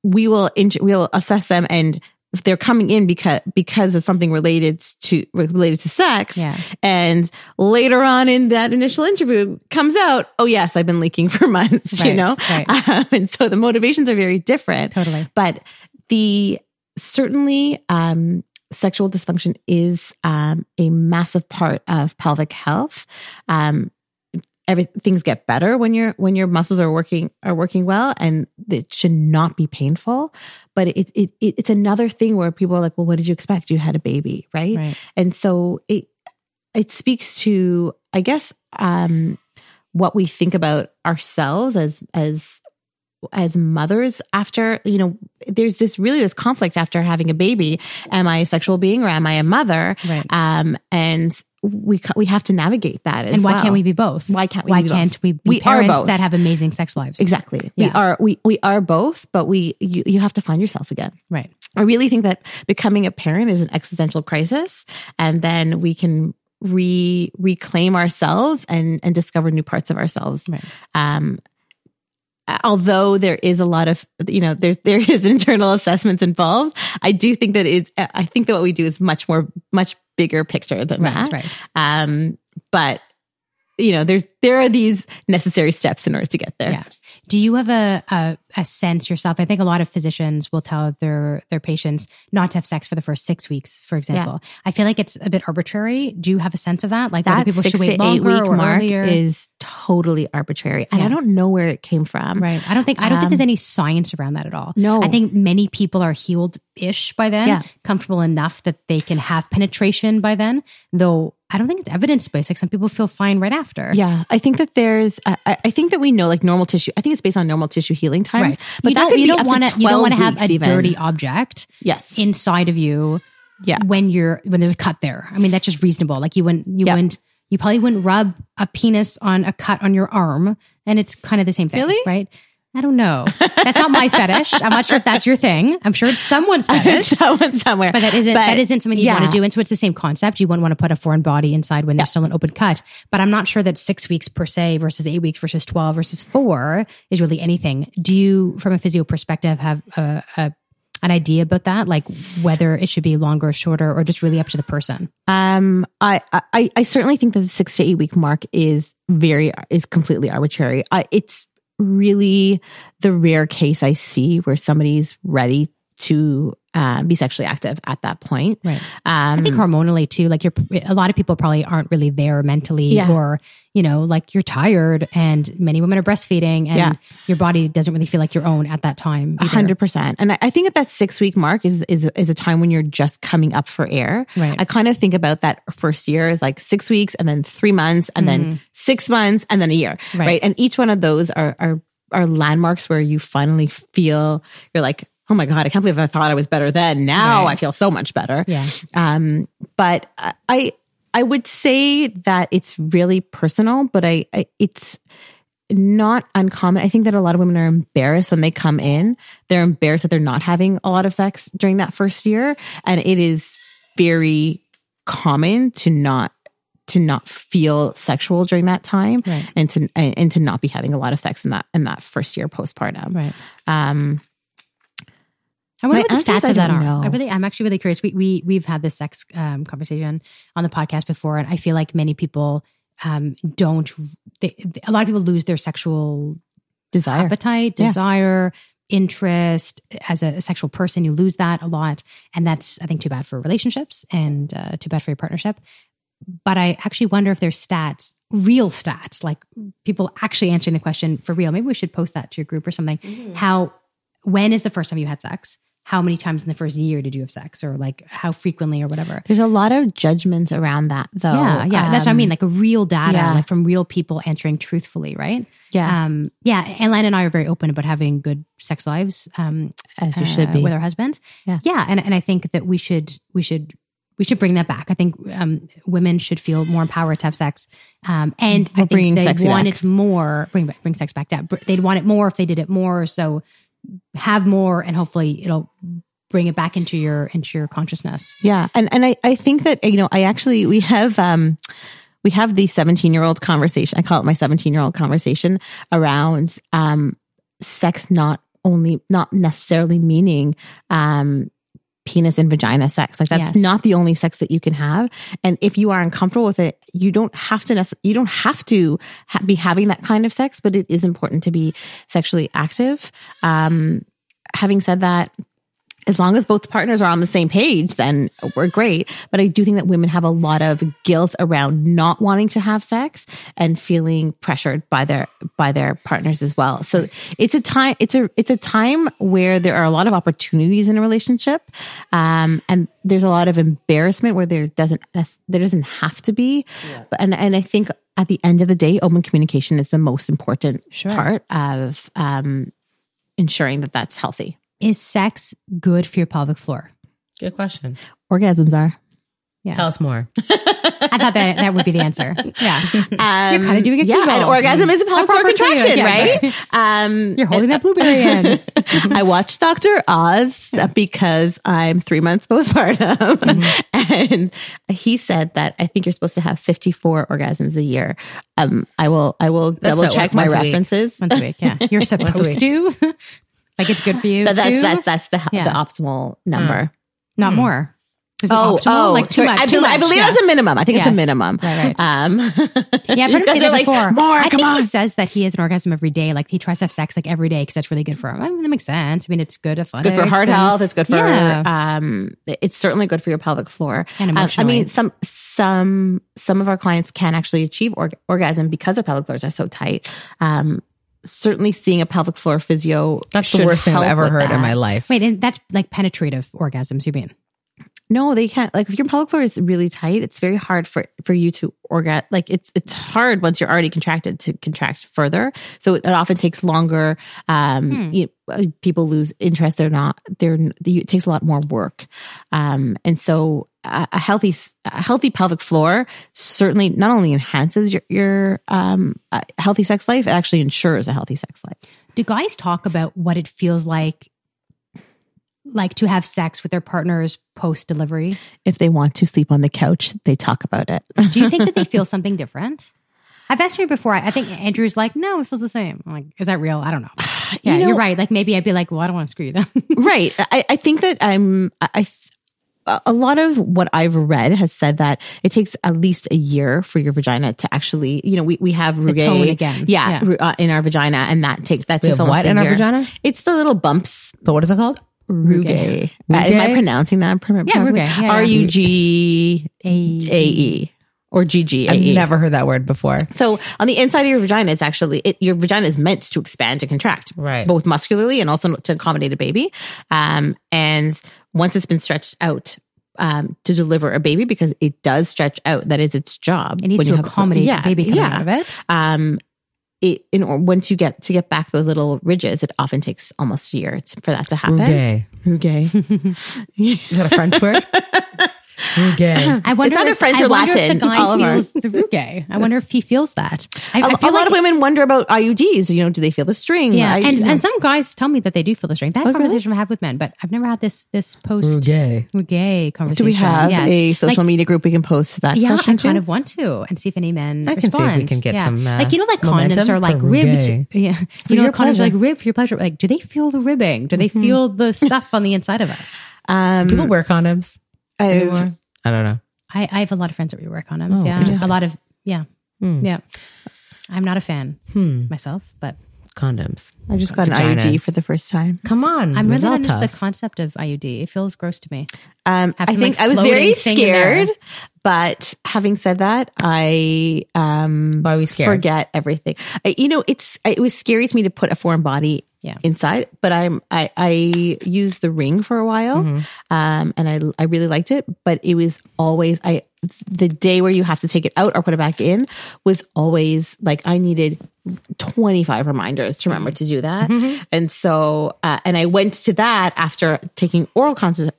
we will int- we'll assess them and if they're coming in because because of something related to related to sex Yeah. and later on in that initial interview comes out oh yes i've been leaking for months you know right. um, and so the motivations are very different Totally. but the certainly um sexual dysfunction is um a massive part of pelvic health um every things get better when your when your muscles are working are working well and it should not be painful. But it, it, it it's another thing where people are like well what did you expect? You had a baby right, Right. and so it it speaks to i guess um what we think about ourselves as as as mothers after you know there's this really this conflict after having a baby. Am i a sexual being or am i a mother? Right. um and we we have to navigate that as and why well. can't we be both? Why can't we Why be can't we be We are parents both. that have amazing sex lives? Exactly. We are we we are both, but we you, you have to find yourself again. Right. I really think that becoming a parent is an existential crisis and then we can re reclaim ourselves and and discover new parts of ourselves. Right. Um although there is a lot of you know there there is internal assessments involved, I do think that it's I think that what we do is much more much bigger picture than Right. that. Right. Um but you know there's there are these necessary steps in order to get there. Yeah. Do you have a, a a sense yourself? I think a lot of physicians will tell their their patients not to have sex for the first six weeks, for example. I feel like it's a bit arbitrary. Do you have a sense of that? Like that people six should wait to eight longer week or mark earlier? is totally arbitrary, and I don't know where it came from. Right. I don't think I don't think Um, there's any science around that at all. No. I think many people are healed ish by then, Yeah. comfortable enough that they can have penetration by then. Though I don't think it's evidence based. Like some people feel fine right after. Yeah, I think that there's. I, I think that we know like normal tissue. I think it's based on normal tissue healing times. Right. But you that don't, could you be don't want to to you don't want to have a even. dirty object Yes. inside of you Yeah. when you're when there's a cut there. I mean that's just reasonable. Like you wouldn't you Yep. wouldn't you probably wouldn't rub a penis on a cut on your arm and it's kind of the same thing. Really? Right? I don't know. That's not my fetish. I'm not sure if that's your thing. I'm sure it's someone's fetish. Someone somewhere, But that isn't But, that isn't something you yeah. want to do. And so it's the same concept. You wouldn't want to put a foreign body inside when there's still an open cut. But I'm not sure that six weeks per se versus eight weeks versus twelve versus four is really anything. Do you, from a physio perspective, have a, a an idea about that? Like whether it should be longer or shorter or just really up to the person? Um, I, I, I certainly think that the six to eight week mark is very is completely arbitrary. I, it's really the rare case I see where somebody's ready to uh, be sexually active at that point. Right. Um, I think hormonally too, like you're, a lot of people probably aren't really there mentally Yeah. or, you know, like you're tired and many women are breastfeeding and Yeah. your body doesn't really feel like your own at that time. A hundred percent. And I, I think at that six week mark is, is, is a time when you're just coming up for air. Right. I kind of think about that first year as like six weeks and then three months and then six months and then a year. Right. Right. And each one of those are, are, are landmarks where you finally feel you're like, oh my God, I can't believe I thought I was better then. Now Right. I feel so much better. Yeah. Um, but I, I would say that it's really personal, but I, I, it's not uncommon. I think that a lot of women are embarrassed when they come in. They're embarrassed that they're not having a lot of sex during that first year. And it is very common to not to not feel sexual during that time Right. and to and, and to not be having a lot of sex in that in that first year postpartum. Right. Um I wonder My what the stats of that are. know. I really, I'm actually really curious. We we we've had this sex um, conversation on the podcast before, and I feel like many people um, don't. They, a lot of people lose their sexual desire. appetite, Yeah. desire, interest as a, sexual person. You lose that a lot, and that's I think too bad for relationships and uh, too bad for your partnership. But I actually wonder if there's stats, real stats, like people actually answering the question for real. Maybe we should post that to your group or something. Mm-hmm. How, when is the first time you had sex? How many times in the first year did you have sex, or like how frequently, or whatever? There's a lot of judgment around that though. Yeah, yeah, that's what I Um, mean. Like a real data, yeah. like from real people answering truthfully, right? Yeah. um, yeah. And Lan and I are very open about having good sex lives, um, As you uh, should be. with our husbands. Yeah. yeah, and and I think that we should we should we should bring that back. I think um, women should feel more empowered to have sex, um, and We're I think they want back. it more. Bring bring sex back. Br- they'd want it more if they did it more. So have more, and hopefully it'll bring it back into your into your consciousness. Yeah. And and I, I think that, you know, I actually we have um we have the 17 year old conversation. I call it my 17 year old conversation around um sex not only not necessarily meaning um penis and vagina sex. Like that's Yes. not the only sex that you can have. And if you are uncomfortable with it, you don't have to nece- you don't have to ha- be having that kind of sex, but it is important to be sexually active. Um having said that, as long as both partners are on the same page, then we're great. But I do think that women have a lot of guilt around not wanting to have sex and feeling pressured by their by their partners as well. So it's a time it's a it's a time where there are a lot of opportunities in a relationship, um, and there's a lot of embarrassment where there doesn't there doesn't have to be. But and and I think at the end of the day, open communication is the most important Sure. part of um, ensuring that that's healthy. Is sex good for your pelvic floor? Good question. Orgasms are. Yeah. Tell us more. I thought that that would be the answer. Yeah. Um, You're kinda doing a yeah, Kegel. an orgasm is a pelvic floor contraction, yeah, right? Um, You're holding that blueberry in. I watched Dr. Oz because I'm three months postpartum. Mm-hmm. And he said that I think you're supposed to have 54 orgasms a year. Um, I will, I will double check my once week? references. Once a week, yeah. You're supposed to. Like it's good for you. But that's, too. that's, that's the, Yeah. the optimal number. not more. Is Oh, optimal? oh, like too sorry. much. I, too bel- I believe yeah. it's a minimum. I think it's a minimum. Right, right. Um, Yeah, I've heard him say guys that are like, before. More, I come think on. he says that he has an orgasm every day. Like he tries to have sex like every day because that's really good for him. I mean, that makes sense. I mean, it's good good for heart and- health. It's good for Yeah. um. It's certainly good for your pelvic floor. And Um, I mean, some some some of our clients can actually achieve org- orgasm because their pelvic floors are so tight. Um, certainly, seeing a pelvic floor physio. That's the worst thing I've ever with heard in my life. Wait, and that's like penetrative orgasms. You mean? No, they can't. Like if your pelvic floor is really tight, it's very hard for for you to orgasm. Like it's it's hard once you're already contracted to contract further. So it, often takes longer. Um, Hmm. you, uh, people lose interest. They're not. They're. It takes a lot more work. Um, and so a, healthy a healthy pelvic floor certainly not only enhances your your um healthy sex life, it actually ensures a healthy sex life. Do guys talk about what it feels like, like to have sex with their partners post delivery? If they want to sleep on the couch, they talk about it. Do you think that they feel something different? I've asked you before. I I think Andrew's like, no, it feels the same. I'm like, is that real? I don't know. Yeah, you are right. Like maybe I'd be like, well, I don't want to screw you then. right. I, I think that I'm, I, I, a lot of what I've read has said that it takes at least a year for your vagina to actually, you know, we, we have rugae again. Yeah. Yeah. Uh, in our vagina and that takes, that We takes almost what a in our vagina? It's the little bumps. But what is it called? Rugae. Uh, am I pronouncing that? Pr- Yeah, Rugae. Yeah. R U G A A E or G G A I've never heard that word before. So on the inside of your vagina is actually it, your vagina is meant to expand and contract, Right. Both muscularly and also to accommodate a baby. Um, and once it's been stretched out. Um, to deliver a baby because it does stretch out. That is its job. It needs when to you have- accommodate yeah, the baby coming yeah. out of it. Um, it in or once you get to get back those little ridges, it often takes almost a year to, for that to happen. Okay. Rugae. Is that a French word? Rugae. I wonder It's either if, French I or wonder Latin, If the guy all feels the rugae. I wonder if he feels that. I, A, I a feel a lot like- of women wonder about IUDs. You know, do they feel the string? Yeah, I- and, you know. and some guys tell me that they do feel the string. That Oh, really? conversation I have with men, but I've never had this this post Rugae. rugae conversation. do we have Yes. a social Like, media group we can post that Yeah, I kind to? of want to, and see if any men. I can see if we can get Yeah. some, uh, like you know, like condoms are like ribbed. rugae. Yeah, For you know, your condoms are like pleasure. ribbed for your pleasure. Like, do they feel the ribbing? Do they feel the stuff on the inside of us? Um, People wear condoms I've- anymore? I don't know. I, I have a lot of friends that we wear condoms. Oh, yeah, interesting. a lot of yeah, Hmm. yeah. I'm not a fan Hmm. myself, but Condoms. I just got an IUD for the first time. Come on. I'm really not into the concept of IUD. It feels gross to me. Um, I some, think like, I was floating very thing in there. scared, but having said that, I um, Why are we scared? forget everything. I, you know, it's it was scary to me to put a foreign body Yeah. inside, but I'm I I used the ring for a while, Mm-hmm. um, and I I really liked it, but it was always I the day where you have to take it out or put it back in was always like I needed 25 reminders to remember to do that. Mm-hmm. And so, uh, and I went to that after taking oral contra-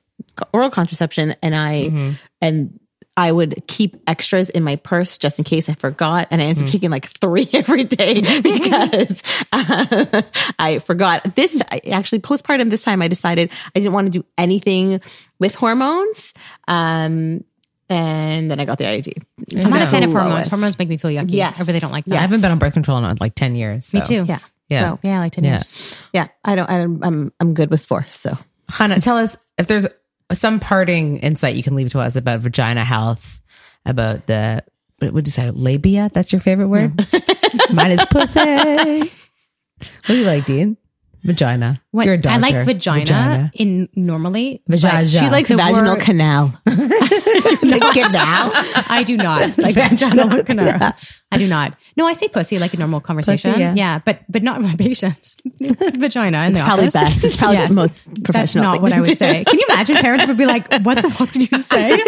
oral contraception and I, Mm-hmm. and I would keep extras in my purse just in case I forgot. And I ended up taking like three every day because uh, I forgot this. I- Actually, postpartum this time, I decided I didn't want to do anything with hormones. Um, and then I got the IUD. I'm not a fan of hormones. Hormones make me feel yucky. Yes. I really don't like that. I haven't been on birth control in like 10 years. Me too. Yeah. Yeah. So, Yeah, like 10 Yeah. years. yeah. I don't, I don't I'm, I'm good with four. So Chana, tell us if there's some parting insight you can leave to us about vagina health, about the, what would you say, labia? That's your favorite word? Mine is pussy. What do you like, Dean? Vagina. What, You're a doctor. I like vagina, in normally. Vagina. she likes The vaginal word- canal. Get now. I do not like vaginal canal. I do not. No, I say pussy like a normal conversation. Pussy, yeah. yeah. but but not my patients. vagina in the probably office. best. It's probably the Yes. most That's not thing what to I would do. say. Can you imagine? Parents would be like, "What the fuck did you say?"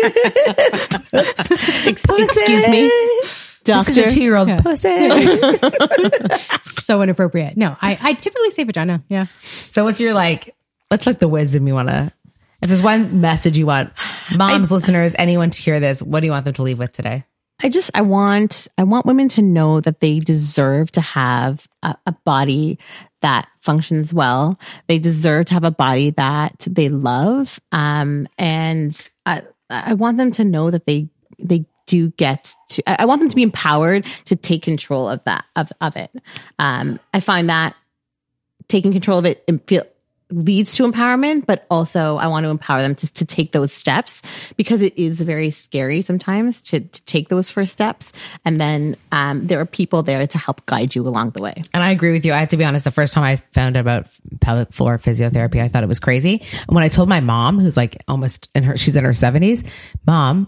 Ex- excuse me, doctor. This is a two year old pussy. so inappropriate. No, I I typically say vagina. Yeah. so, what's your like, what's like the wisdom you want to, if there's one message you want moms, listeners, anyone to hear this, what do you want them to leave with today? I just I want I want women to know that they deserve to have a, a body that functions well. They deserve to have a body that they love, um, and I I want them to know that they they do get to. I want them to be empowered to take control of that of of it. Um, I find that taking control of it and feel leads to empowerment, but also I want to empower them to, to take those steps because it is very scary sometimes to, to take those first steps. And then um, there are people there to help guide you along the way. And I agree with you. I have to be honest. The first time I found out about pelvic floor physiotherapy, I thought it was crazy. And when I told my mom, who's like almost in her, she's in her seventies, mom,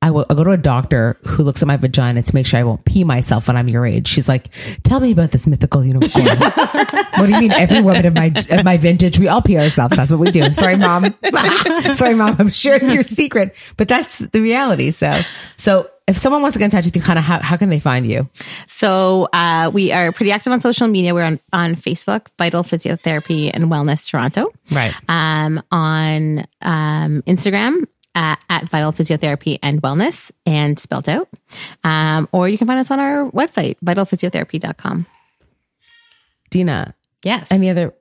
I will I'll go to a doctor who looks at my vagina to make sure I won't pee myself when I'm your age. She's like, "Tell me about this mythical unicorn." what do you mean? Every woman of my of my vintage, we all pee ourselves. That's what we do. Sorry, mom. Sorry, mom. I'm sharing your secret, but that's the reality. So, so if someone wants to get in touch with you, kind of how how can they find you? So uh, we are pretty active on social media. We're on, on Facebook, Vital Physiotherapy and Wellness Toronto. Right. Um, on um, Instagram, at, at Vital Physiotherapy and Wellness and spelled out. Um, or you can find us on our website, vitalphysiotherapy.com. Dina, Yes. any other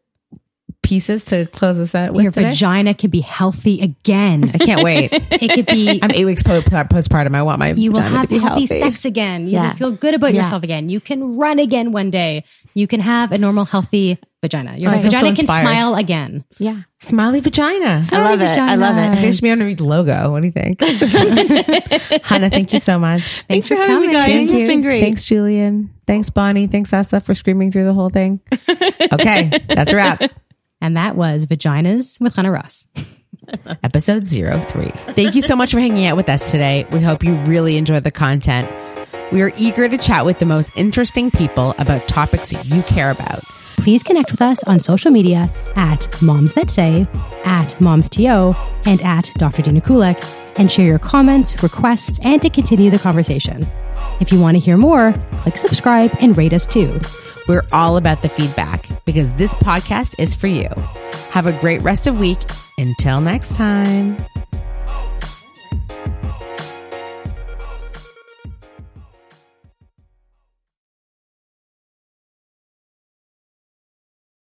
pieces to close us out with your today? vagina can be healthy again. I can't wait. it could be. I'm eight weeks po- postpartum. I want my you will vagina have to be healthy, healthy. sex again. You Yeah. will feel good about Yeah. yourself again. You can run again one day. You can have a normal, healthy vagina. Your oh, I feel so vagina can smile again. Yeah. Smiley vagina. I love it. I love I it. think I should be able the logo. What do you think? Chana, thank you so much. Thanks for having me, guys. Thank It's you. been great. Thanks, Julian. Thanks, Bonnie. Thanks, Asa, for screaming through the whole thing. Okay, that's a wrap. And that was Vaginas with Chana Ross. episode 03. Thank you so much for hanging out with us today. We hope you really enjoyed the content. We are eager to chat with the most interesting people about topics you care about. Please connect with us on social media at Moms That Say, at MomsTO, and at Dr. Dina Kulik, and share your comments, requests, and to continue the conversation. If you want to hear more, click subscribe and rate us too. We're all about the feedback because this podcast is for you. Have a great rest of week. Until next time.